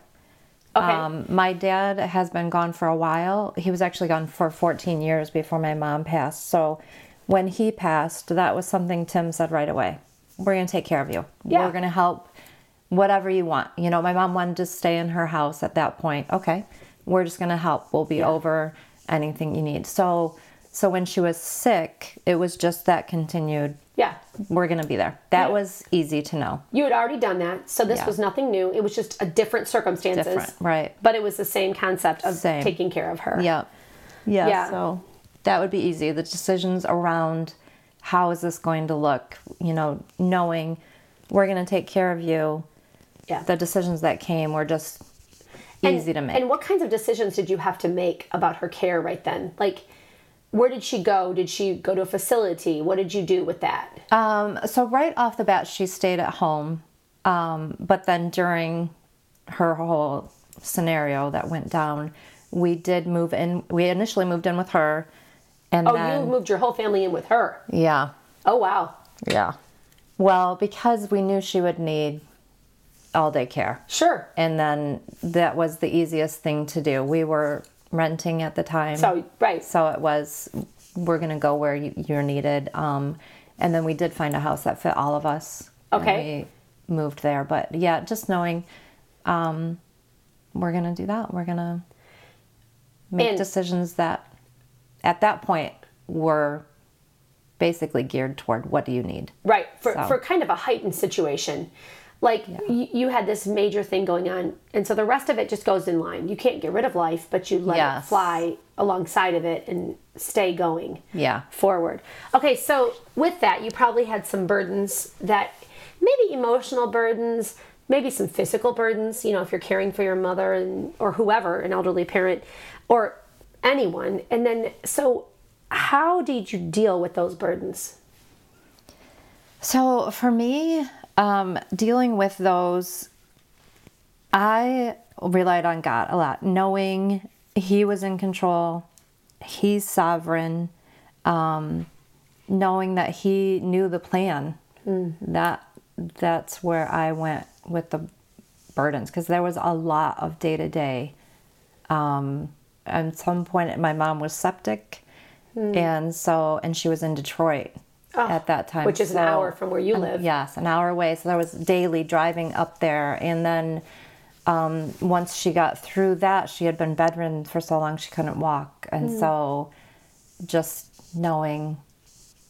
Okay.
Um, my dad has been gone for a while. He was actually gone for 14 years before my mom passed. So when he passed, that was something Tim said right away. We're going to take care of you.
Yeah.
We're going to help whatever you want. You know, my mom wanted to stay in her house at that point. Okay. We're just going to help. We'll be over anything you need. So so when she was sick, it was just that continued
yeah.
we're going to be there. That
Yeah.
was easy to know.
You had already done that, so this
Yeah.
was nothing new. It was just a different circumstances.
Different, right.
But it was the same concept of
Same.
taking care of her.
Yeah. yeah.
Yeah.
So that would be easy. The decisions around how is this going to look, you know, knowing we're going to take care of you.
Yeah.
The decisions that came were just
And-
easy to make.
And what kinds of decisions did you have to make about her care right then? Like, where did she go? Did she go to a facility? What did you do with that?
Um, so right off the bat, she stayed at home. Um, but then during her whole scenario that went down, we did move in. We initially moved in with her, and
Oh,
then
you moved your whole family in with her.
yeah,
Oh, wow.
yeah. Well, because we knew she would need all day care.
Sure.
And then that was the easiest thing to do. We were renting at the time.
So right.
So it was, we're going to go where you, you're needed. Um, and then we did find a house that fit all of us.
Okay.
we moved there. But yeah, just knowing um, we're going to do that. We're going to make
And-
decisions that at that point were basically geared toward what do you need.
Right. For,
So-
for kind of a heightened situation. Like y- you had this major thing going on, and so the rest of it just goes in line. You can't get rid of life, but you let it fly alongside of it and stay going.
Yeah.
Forward. Okay, so with that, you probably had some burdens that maybe emotional burdens, maybe some physical burdens. You know, if you're caring for your mother and or whoever, an elderly parent, or anyone. And then, so how did you deal with those burdens?
So for me, um, dealing with those, I relied on God a lot, knowing He was in control, He's sovereign, um, knowing that He knew the plan. That that's where I went with the burdens because there was a lot of day to day. Um, At some point, my mom was septic, and so and she was in Detroit at that time,
which is an hour from where you
and-
live.
Yes, an hour away. So there was daily driving up there, and then um, once she got through that, she had been bedridden for so long she couldn't walk, and
Hmm.
so just knowing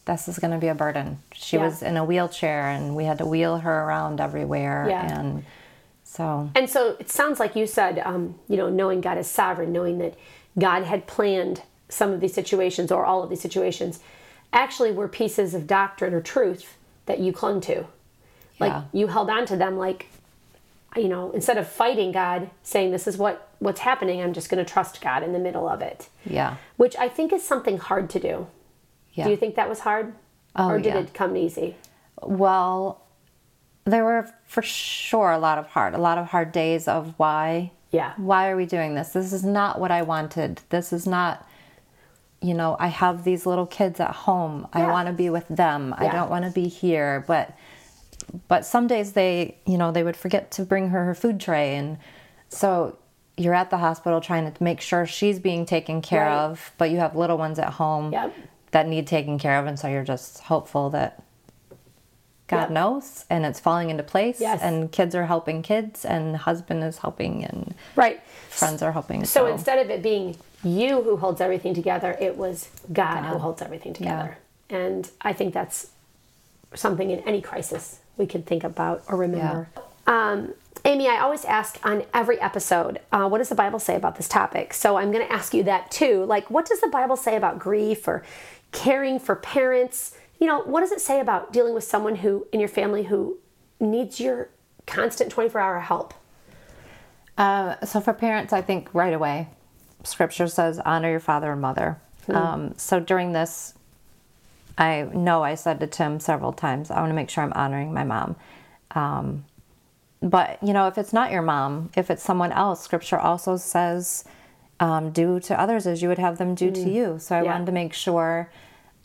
this is going to be a burden. She
Yeah.
was in a wheelchair, and we had to wheel her around everywhere,
Yeah.
and so
And so it sounds like you said, um, you know, knowing God is sovereign, knowing that God had planned some of these situations or all of these situations, actually were pieces of doctrine or truth that you clung to. Like
Yeah.
you held on to them, like, you know, instead of fighting God, saying this is what what's happening, I'm just going to trust God in the middle of it.
yeah,
Which I think is something hard to do.
yeah.
Do you think that was hard,
Oh,
or did
yeah.
it come easy?
Well, there were for sure a lot of hard, a lot of hard days of why.
Yeah.
Why are we doing this? This is not what I wanted. This is not. You know, I have these little kids at home. I want to be with them. I don't want to be here. But, but some days they, you know, they would forget to bring her her food tray, and so you're at the hospital trying to make sure she's being taken care
Right.
of. But you have little ones at home
Yep.
that need taken care of, and so you're just hopeful that God knows, and it's falling into place.
Yes.
And kids are helping kids, and husband is helping, and
Right.
friends are helping.
So instead of it being you who holds everything together, it was God, who holds everything together. And I think that's something in any crisis we can think about or remember. Um, Amy, I always ask on every episode, uh, what does the Bible say about this topic? So I'm going to ask you that too. Like, what does the Bible say about grief or caring for parents? You know, what does it say about dealing with someone who in your family who needs your constant 24 hour help?
Uh, so for parents, I think right away, Scripture says honor your father and mother. Um, so during this, I know I said to Tim several times, I want to make sure I'm honoring my mom. Um, but you know, if it's not your mom, if it's someone else, Scripture also says, um, "Do to others as you would have them do to you." So I
Yeah.
wanted to make sure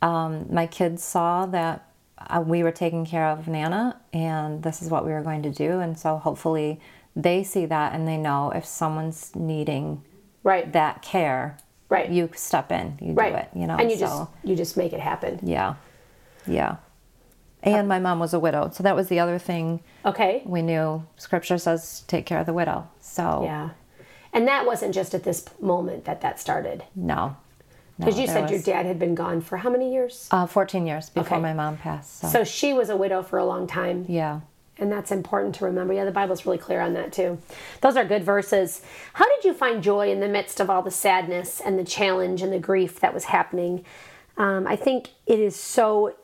um, my kids saw that uh, we were taking care of Nana, and this is what we were going to do. And so hopefully they see that and they know if someone's needing
Right.
that care,
Right.
You step in, you
right.
do it. You know,
and you
so
just you just make it happen.
yeah, yeah. And my mom was a widow, so that was the other thing
Okay.
we knew. Scripture says take care of the widow. So
Yeah. And that wasn't just at this moment that that started.
no, no,
Because you
there
said your dad had been gone for how many years?
uh, 14 years before
Okay.
my mom passed. So,
So she was a widow for a long time.
yeah.
And that's important to remember. Yeah, the Bible's really clear on that too. Those are good verses. How did you find joy in the midst of all the sadness and the challenge and the grief that was happening? Um, I think it is so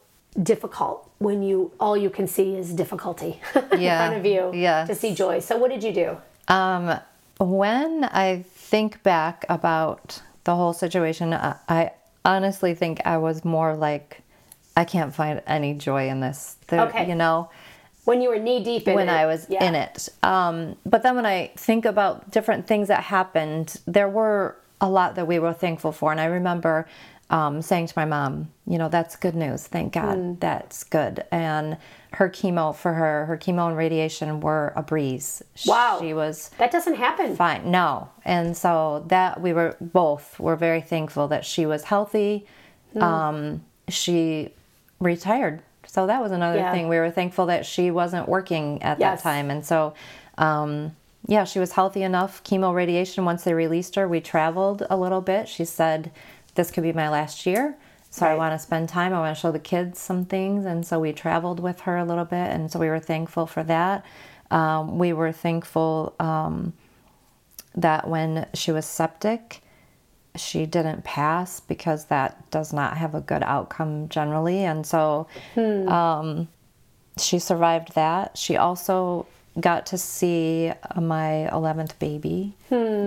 difficult when you all you can see is difficulty in front of you
yes.
to see joy. So what did you do?
Um, when I think back about the whole situation, I, I honestly think I was more like, I can't find any joy in this. There,
Okay.
You know,
When you were knee deep in
when
it.
When I was
Yeah.
in it. Um, but then when I think about different things that happened, there were a lot that we were thankful for. And I remember um, saying to my mom, you know, that's good news. Thank God,
Mm.
that's good. And her chemo for her, her chemo and radiation were a breeze.
Wow.
She was
That doesn't happen.
fine. No. And so that we were both were very thankful that she was healthy.
Hmm.
Um, she retired. So that was another
Yeah.
thing. We were thankful that she wasn't working at
Yes.
that time. And so, um, yeah, she was healthy enough. Chemo radiation, once they released her, we traveled a little bit. She said, This could be my last year. So I want to spend time. I want to show the kids some things. And so we traveled with her a little bit. And so we were thankful for that. Um, we were thankful um, that when she was septic, she didn't pass because that does not have a good outcome generally. And so um, she survived that. She also got to see uh, my 11th baby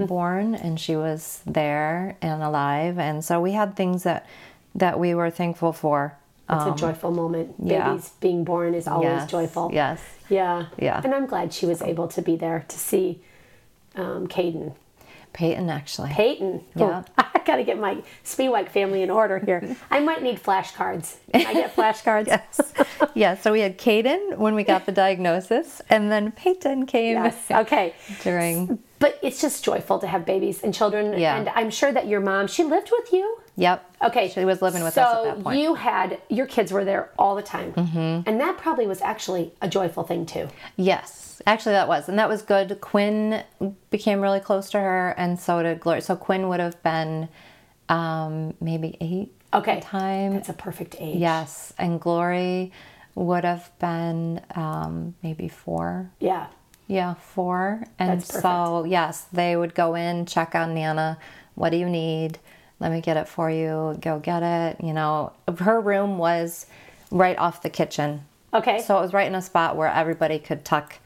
born, and she was there and alive. And so we had things that, that we were thankful for.
It's a joyful moment.
Um, yeah.
Babies being born is always
Yes,
joyful.
Yes.
Yeah.
Yeah.
And I'm glad she was able to be there to see um, Caden.
Peyton, actually.
Peyton.
Yeah.
Oh, I got to get my Spiewak family in order here. I might need flashcards. Can I get flashcards?
yes. yeah, so we had Caden when we got the diagnosis, and then Peyton came
Yes. Okay.
during.
But it's just joyful to have babies and children.
Yeah.
And I'm sure that your mom, she lived with you.
Yep.
Okay.
She was living with
so
us at that point.
you had, your kids were there all the time. Mm-hmm. And that probably was actually a joyful thing too.
Yes, actually, that was, and that was good. Quinn became really close to her, and so did Gloria. So Quinn would have been um, maybe eight
Okay.
at the time.
That's a perfect age.
Yes, and Glory would have been um, maybe four.
Yeah.
Yeah, four. And so, yes, they would go in, check on Nana. What do you need? Let me get it for you. Go get it. You know, her room was right off the kitchen.
Okay.
So it was right in a spot where everybody could tuck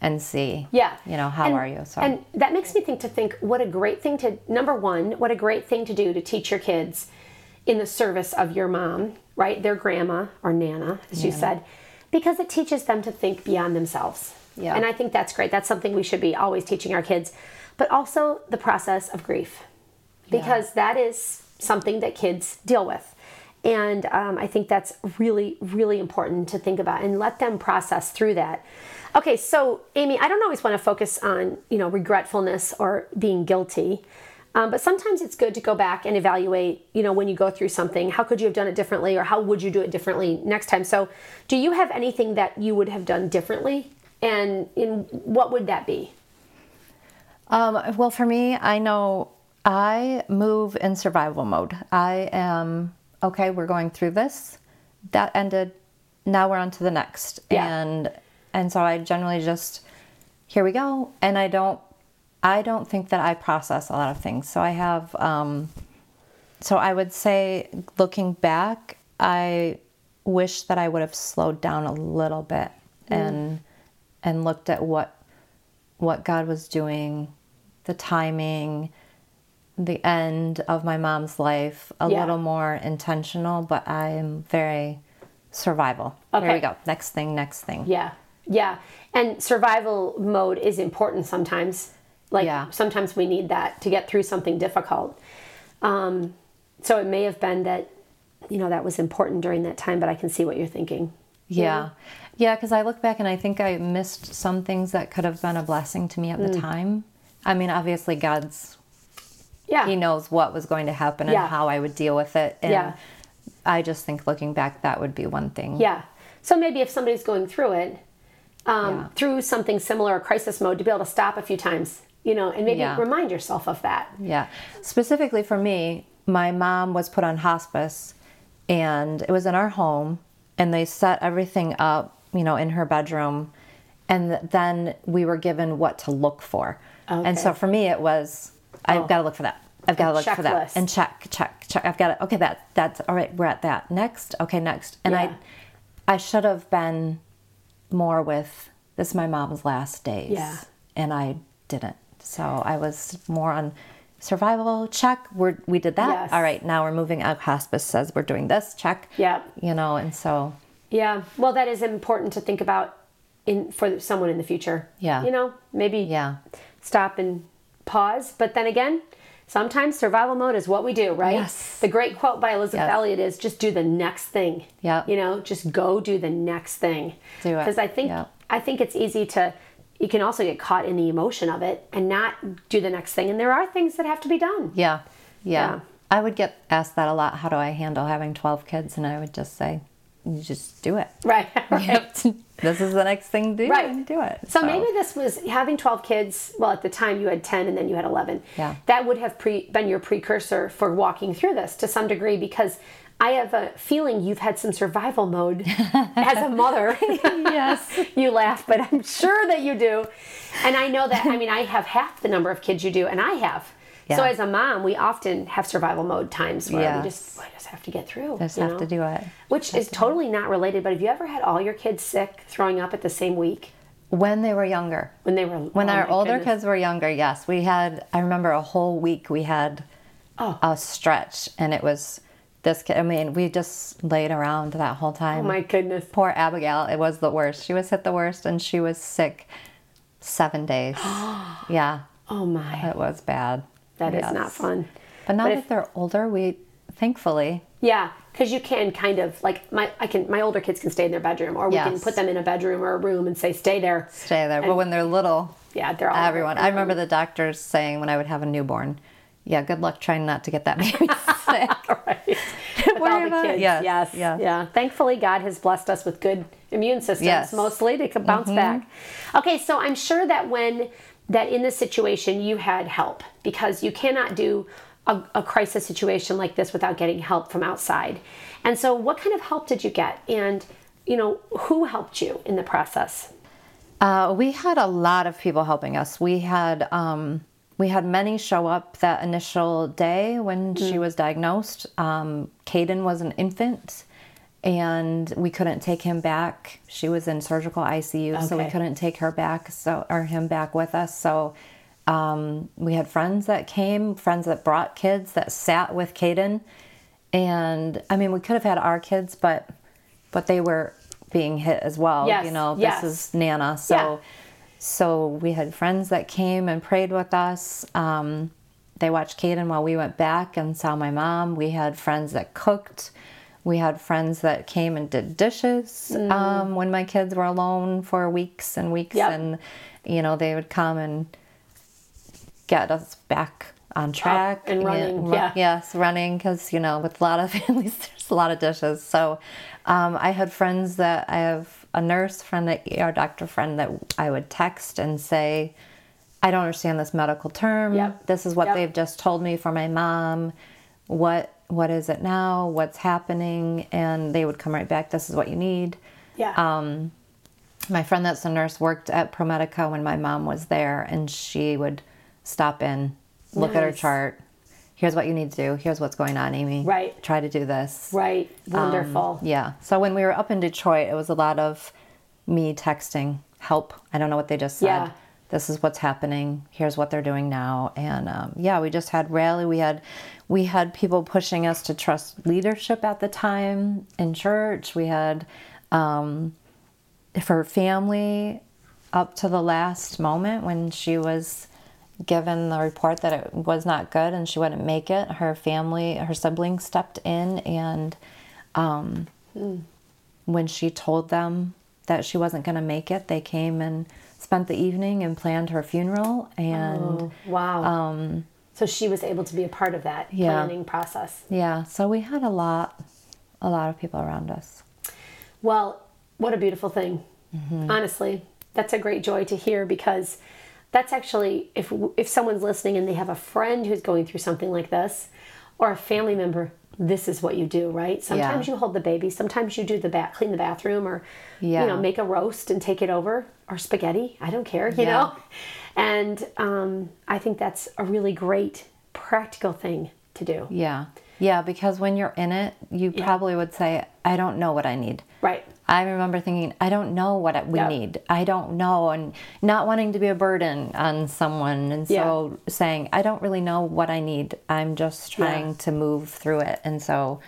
and see.
Yeah.
You know, how
And-
are you? So
And that makes me think to think what a great thing to number one, what a great thing to do to teach your kids in the service of your mom, right? Their grandma or nana, as you said, because it teaches them to think beyond themselves.
Yeah.
And I think that's great. That's something we should be always teaching our kids. But also the process of grief. Because that is something that kids deal with. And um, I think that's really, really important to think about and let them process through that. Okay, so Amy, I don't always want to focus on you know regretfulness or being guilty, um, but sometimes it's good to go back and evaluate. You know, when you go through something, how could you have done it differently, or how would you do it differently next time? So, do you have anything that you would have done differently, and in what would that be?
Um, well, for me, I know I move in survival mode. I am okay. We're going through this. That ended. Now we're on to the next.
Yeah.
And and so I generally just here we go. And I don't. I don't think that I process a lot of things. So I have. Um, so I would say, looking back, I wish that I would have slowed down a little bit and and looked at what what God was doing, the timing, the end of my mom's life, a
Yeah.
little more intentional, but I am very survival.
Okay.
Here we go. Next thing, next thing.
Yeah, yeah. And survival mode is important sometimes. Like
Yeah.
sometimes we need that to get through something difficult. Um, so it may have been that, you know, that was important during that time, but I can see what you're thinking.
Yeah. Yeah, because I look back and I think I missed some things that could have been a blessing to me at
Mm.
the time. I mean, obviously, God's,
Yeah.
He knows what was going to happen
Yeah.
and how I would deal with it. And
Yeah.
I just think looking back, that would be one thing.
Yeah. So maybe if somebody's going through it, um,
Yeah.
through something similar, or crisis mode, to be able to stop a few times, you know, and maybe remind yourself of that.
Yeah. Specifically for me, my mom was put on hospice and it was in our home and they set everything up, you know, in her bedroom and then we were given what to look for. And so for me it was I've
Oh.
got to look for that. I've got to look for that and check, check, check. I've got it. okay that that's all right, we're at that. Next. Okay, next. And
Yeah.
I I should have been more with this is my mom's last days.
Yeah.
And I didn't. So I was more on survival check. We're, we did that.
Yes.
All right, now we're moving out. Hospice says we're doing this check.
Yeah.
You know, and so
Yeah. Well, that is important to think about in for someone in the future.
Yeah.
You know, maybe
yeah,
stop and pause. But then again, Sometimes survival mode is what we do, right?
Yes.
The great quote by
Elisabeth.
Elliot is just do the next thing.
Yeah.
You know, just go do the next thing.
Do it.
Because I think
Yep.
I think it's easy to you can also get caught in the emotion of it and not do the next thing. And there are things that have to be done.
Yeah. Yeah.
Yeah.
I would get asked that a lot. How do I handle having 12 kids? And I would just say, you just do it.
Right. right.
this is the next thing to do.
Right.
Do it.
So, maybe this was having 12 kids. Well, at the time you had 10 and then you had 11.
Yeah.
That would have pre- been your precursor for walking through this to some degree because I have a feeling you've had some survival mode as a mother.
Yes.
you laugh, but I'm sure that you do. And I know that, I mean, I have half the number of kids you do, and I have. So as a mom, we often have survival mode times where we just, we just have to get through.
Just have
know?
to do it.
Which is totally not related, but have you ever had all your kids sick, throwing up at the same week
When they were younger.
when they were
When
oh
our older
goodness.
kids were younger, yes, we had. I remember a whole week we had
Oh.
a stretch, and it was this. kid. I mean, we just laid around that whole oh time.
Oh my goodness.
Poor Abigail, it was the worst. She was hit the worst, and she was sick seven days. yeah,
Oh my.
it was bad.
That is
Yes.
not fun.
But now
But
that
if-
they're older, we thankfully,
Yeah, because you can kind of like my I can my older kids can stay in their bedroom, or we can put them in a bedroom or a room and say stay there.
stay there.
And-
but when they're little,
Yeah, they're all
everyone. I remember the doctors saying when I would have a newborn, "Yeah, good luck trying not to get that baby sick."
right. With
Worry
all the
about it.
kids.
Yes,
yes,
yes.
yeah. Thankfully, God has blessed us with good immune systems,
Yes. Mm-hmm.
mostly to bounce back. Okay, so I'm sure that when that in this situation you had help because you cannot do a, a crisis situation like this without getting help from outside. And so, what kind of help did you get? And you know, who helped you in the process?
Uh, we had a lot of people helping us. We had um, we had many show up that initial day when
Mm.
she was diagnosed. Um, Caden was an infant, and we couldn't take him back. She was in surgical ICU, so we couldn't take her back, so or him back with us. So um, we had friends that came, friends that brought kids that sat with Caden, and I mean we could have had our kids, but but they were being hit as well.
Yes,
You know, this
yes.
is Nana. So
Yeah.
so we had friends that came and prayed with us. Um, they watched Caden while we went back and saw my mom. We had friends that cooked. We had friends that came and did dishes um, when my kids were alone for weeks and weeks,
Mm. Yep.
and you know they would come and get us back on track
and running,
ru-
yeah.
yes, running because you know with a lot of families there's a lot of dishes. So um, I had friends that I have a nurse friend, that ER doctor friend that I would text and say, I don't understand this medical term.
Yep.
This is what
Yep.
they've just told me for my mom. What what is it now? What's happening? And they would come right back. This is what you need.
Yeah.
Um, my friend that's a nurse worked at ProMedica when my mom was there, and she would stop in, look at her chart. Here's what you need to do. Here's what's going on, Amy.
Right.
Try to do this.
right. Wonderful.
Yeah. So when we were up in Detroit, it was a lot of me texting help. I don't know what they just said.
Yeah.
This is what's happening. Here's what they're doing now. And um, yeah, we just had rally. We had we had people pushing us to trust leadership at the time in church. We had um, for family up to the last moment when she was given the report that it was not good and she wouldn't make it her family her siblings stepped in and um, when she told them that she wasn't going to make it they came and spent the evening and planned her funeral and
Oh, wow.
um,
so she was able to be a part of that
Yeah.
planning process.
yeah so we had a lot a lot of people around us
Well, what a beautiful thing.
Mm-hmm.
Honestly, that's a great joy to hear because that's actually if if someone's listening and they have a friend who's going through something like this or a family member, this is what you do, right? Sometimes
Yeah.
you hold the baby, sometimes you do the bath, clean the bathroom or
Yeah.
you know, make a roast and take it over or spaghetti, I don't care, you
Yeah.
know. And um, I think that's a really great practical thing to do.
yeah yeah because when you're in it you probably would say i don't know what i need
Right.
I remember thinking, I don't know what we
Yep.
need. I don't know. And not wanting to be a burden on someone. And so saying, I don't really know what I need. I'm just trying to move through it. And so,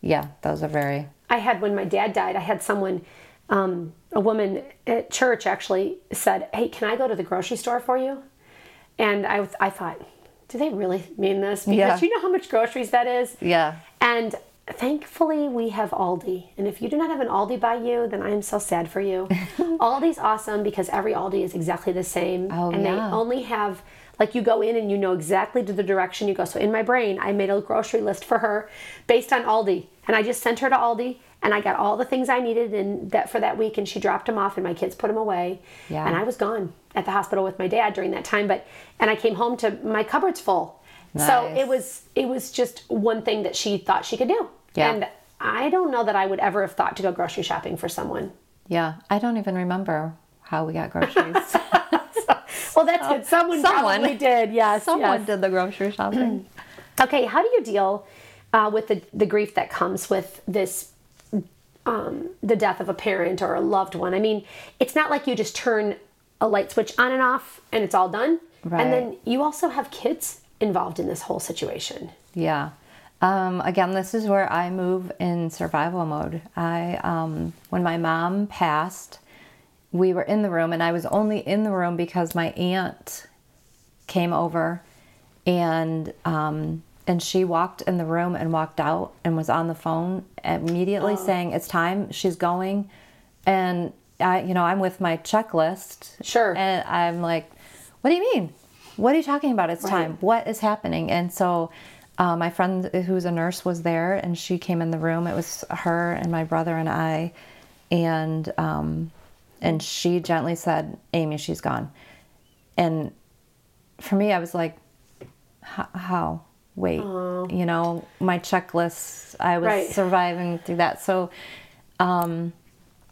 yeah, those are very,
I had when my dad died, I had someone, um, a woman at church actually said, Hey, can I go to the grocery store for you? And I, was- I thought, do they really mean this? Because
Yeah.
you know how much groceries that is?
Yeah.
And thankfully, we have Aldi. And if you do not have an Aldi by you, then I am so sad for you. Aldi's awesome because every Aldi is exactly the same.
Oh,
and they only have, like, you go in and you know exactly to the direction you go. So in my brain, I made a grocery list for her based on Aldi. And I just sent her to Aldi. And I got all the things I needed in that for that week, and she dropped them off, and my kids put them away.
Yeah.
And I was gone at the hospital with my dad during that time. But and I came home to my cupboards full. So it was it was just one thing that she thought she could do.
Yeah.
And I don't know that I would ever have thought to go grocery shopping for someone.
Yeah. I don't even remember how we got groceries.
Well, that's good. Someone,
Someone.
probably did. Yes.
Someone
yes.
did the grocery shopping.
Okay. How do you deal uh, with the the grief that comes with this? Um, the death of a parent or a loved one. I mean, it's not like you just turn a light switch on and off and it's all done.
Right.
And then you also have kids involved in this whole situation.
Yeah. Um, again, this is where I move in survival mode. I, um, when my mom passed, we were in the room, and I was only in the room because my aunt came over, and um, and she walked in the room and walked out and was on the phone immediately saying it's time. She's going, and I, you know, I'm with my checklist.
Sure.
And I'm like, what do you mean? What are you talking about? It's
Right.
time. What is happening? And so uh, my friend who's a nurse was there and she came in the room. It was her and my brother and I. And, um, and she gently said, Amy, she's gone. And for me, I was like, how? Wait, you know, my checklist, I was
Right.
surviving through that. So, um,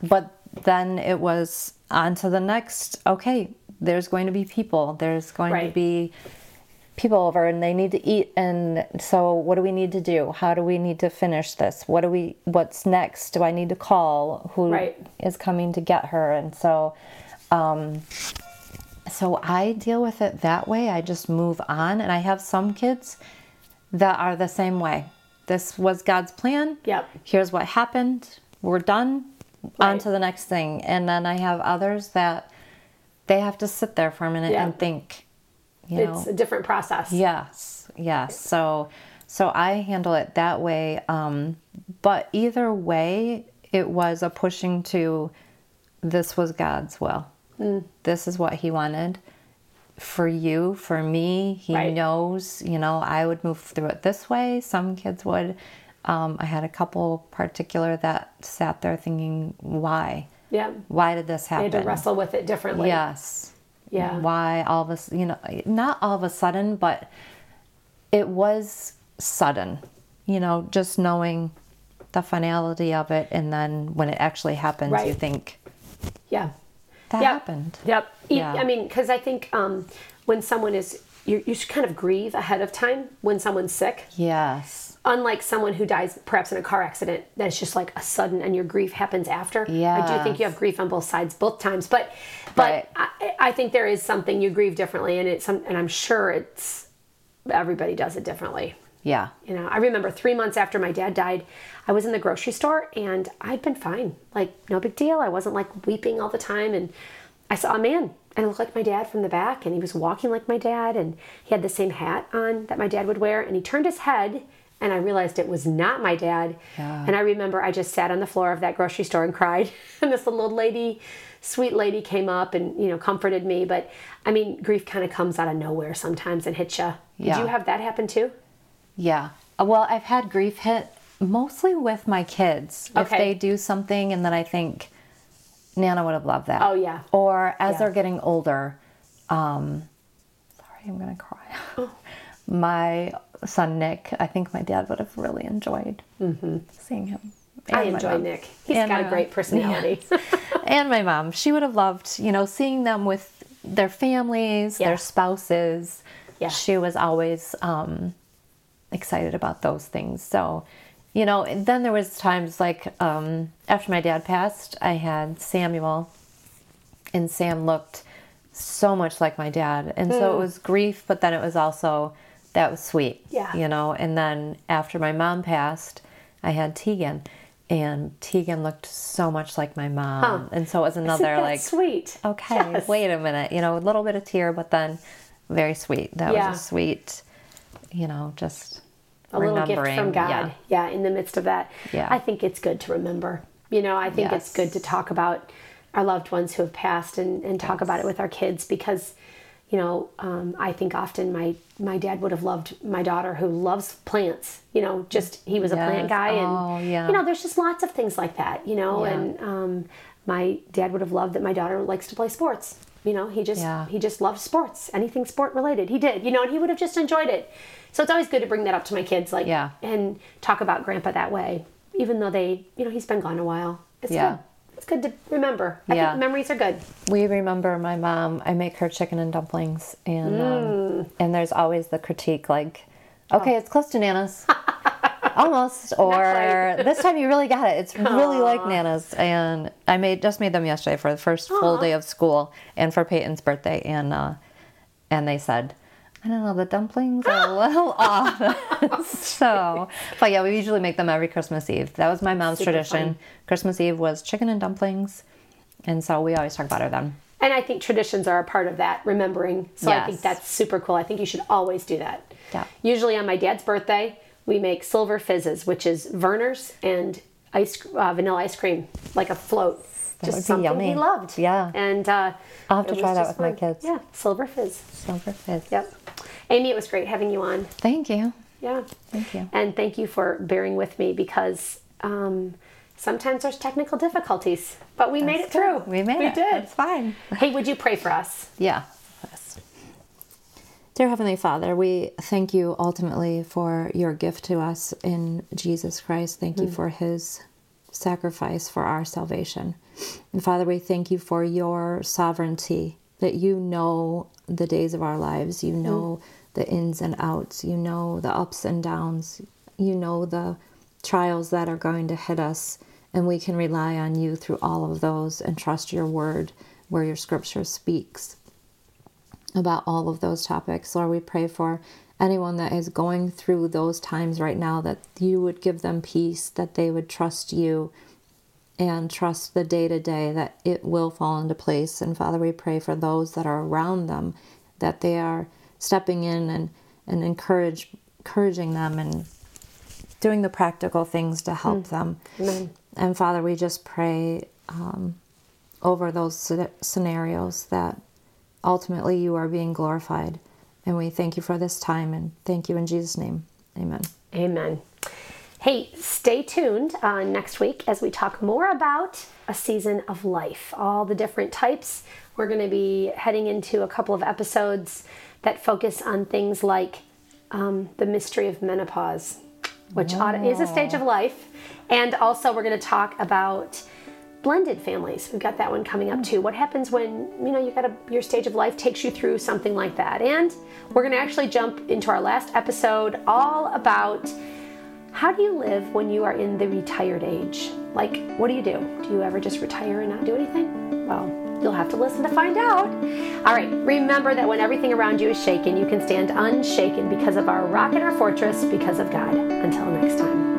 but then it was on to the next okay there's going to be people. There's going to be people over and they need to eat. And so what do we need to do? How do we need to finish this? What do we what's next? Do i need to call? Who is
Right.
coming to get her? And so um so i deal with it that way. I just move on. And i have some kids that are the same way. This was god's plan.
Yep.
here's what happened. We're done. On to the next thing. And then i have others that they have to sit there for a minute
Yeah.
and think you know
It's a different process.
yes yes so so i handle it that way um but either way it was a pushing to this was god's will
Mm.
this is what he wanted for you for me he
Right.
knows you know i would move through it this way some kids would um, i had a couple particular that sat there thinking why
Yeah.
why did this
They
happen
had to wrestle with it differently.
Yes.
Yeah.
Why all of a you know not all of a sudden, but it was sudden. You know, just knowing the finality of it, and then when it actually happens, you think
Yeah.
that
Yep.
happened.
Yep.
Yeah.
I mean, because I think um, when someone is, you, you should kind of grieve ahead of time when someone's sick.
Yes.
Unlike someone who dies perhaps in a car accident, that's just like a sudden, and your grief happens after. I do think you have grief on both sides, both times. But, but
Right.
I, I think there is something you grieve differently, and it's and I'm sure it's everybody does it differently.
Yeah.
You know, I remember three months after my dad died, I was in the grocery store and I'd been fine. Like, no big deal. I wasn't like weeping all the time. And I saw a man and it looked like my dad from the back and he was walking like my dad and he had the same hat on that my dad would wear. And he turned his head and I realized it was not my dad.
Yeah.
And I remember I just sat on the floor of that grocery store and cried. and this little old lady, sweet lady came up and, you know, comforted me. But I mean, grief kind of comes out of nowhere sometimes and hits you. Did
Yeah.
you have that happen too?
Yeah. Uh, Well, I've had grief hit mostly with my kids. If they do something and then I think Nana would have loved that.
Oh, yeah.
Or as
Yeah.
they're getting older, um, sorry, I'm gonna cry.
Oh.
my son Nick, I think my dad would have really enjoyed seeing him.
Mm-hmm. I
And my
enjoy. Nick. He's
And
got a great
mom.
personality.
and my mom, she would have loved, you know, seeing them with their families,
Yeah.
their spouses.
Yeah.
She was always um, excited about those things. So, you know, then there was times like um, after my dad passed, I had Samuel, and Sam looked so much like my dad, and so it was grief, but then it was also that was sweet.
Yeah.
You know, and then after my mom passed, I had Tegan. And Tegan looked so much like my mom,
Huh.
and so it was another like
sweet.
okay,
Yes.
wait a minute, you know, a little bit of tear, but then very sweet. That
Yeah.
was a sweet, you know, just
a little gift from God.
Yeah.
Yeah. in the midst of that.
Yeah.
I think it's good to remember. You know, I think it's good to talk about our loved ones who have passed and, and talk about it with our kids because, you know, um, I think often my my dad would have loved my daughter who loves plants. You know, just he was a plant
Yes.
guy, and
Oh, yeah.
you know, there's just lots of things like that. You know,
Yeah.
and um, my dad would have loved that my daughter likes to play sports. You know, he just
Yeah.
he just loved sports, anything sport related. He did, you know, and he would have just enjoyed it. So it's always good to bring that up to my kids, like,
Yeah.
and talk about Grandpa that way, even though they, you know, he's been gone a while. It's
Yeah.
good. It's good to remember. I
Yeah.
think memories are good.
We remember my mom. I make her chicken and dumplings, and
Mm.
um, and there's always the critique like,
Oh.
okay, it's close to Nana's, almost, or this time you really got it. It's really like Nana's, and I made just made them yesterday for the first full day of school and for Peyton's birthday, and uh, and they said. I don't know, the dumplings are a little off. so, but yeah, we usually make them every Christmas Eve. That was my mom's
Super
tradition.
fun.
Christmas Eve was chicken and dumplings. And so we always talk about her then.
And I think traditions are a part of that, remembering. So I think that's super cool. I think you should always do that.
Yeah.
Usually on my dad's birthday, we make silver fizzes, which is Vernors and ice uh, vanilla ice cream, like a float. Just
would
something he loved.
Yeah.
And uh,
I'll have to try that with my kids.
Yeah, silver fizz.
Silver fizz.
Yep. Amy, it was great having you on.
Thank you.
Yeah.
Thank you.
And thank you for bearing with me because um, sometimes there's technical difficulties, but we made it through.
We made
we
it.
did.
It's fine.
Hey, would you pray for us?
Yeah. Yes. Dear Heavenly Father, we thank you ultimately for your gift to us in Jesus Christ. Thank you for his sacrifice for our salvation. And Father, we thank you for your sovereignty, that you know the days of our lives. You mm. know the ins and outs. You know the ups and downs. You know the trials that are going to hit us. And we can rely on you through all of those and trust your word where your scripture speaks about all of those topics. Lord, we pray for anyone that is going through those times right now that you would give them peace, that they would trust you and trust the day to day that it will fall into place. And Father, we pray for those that are around them that they are stepping in and, and encourage encouraging them and doing the practical things to help them.
Amen.
And Father, we just pray um, over those sce- scenarios that ultimately you are being glorified. And we thank you for this time and thank you in Jesus' name. Amen.
Amen. Hey, stay tuned uh, next week as we talk more about a season of life, all the different types. We're going to be heading into a couple of episodes that focus on things like um, the mystery of menopause, which ought- is a stage of life. And also, we're going to talk about blended families. We've got that one coming up too. What happens when you know you got a your stage of life takes you through something like that? And we're going to actually jump into our last episode all about how do you live when you are in the retired age? Like, what do you do? Do you ever just retire and not do anything? Well, you'll have to listen to find out. All right, remember that when everything around you is shaken, you can stand unshaken because of our rock and our fortress, because of God. Until next time.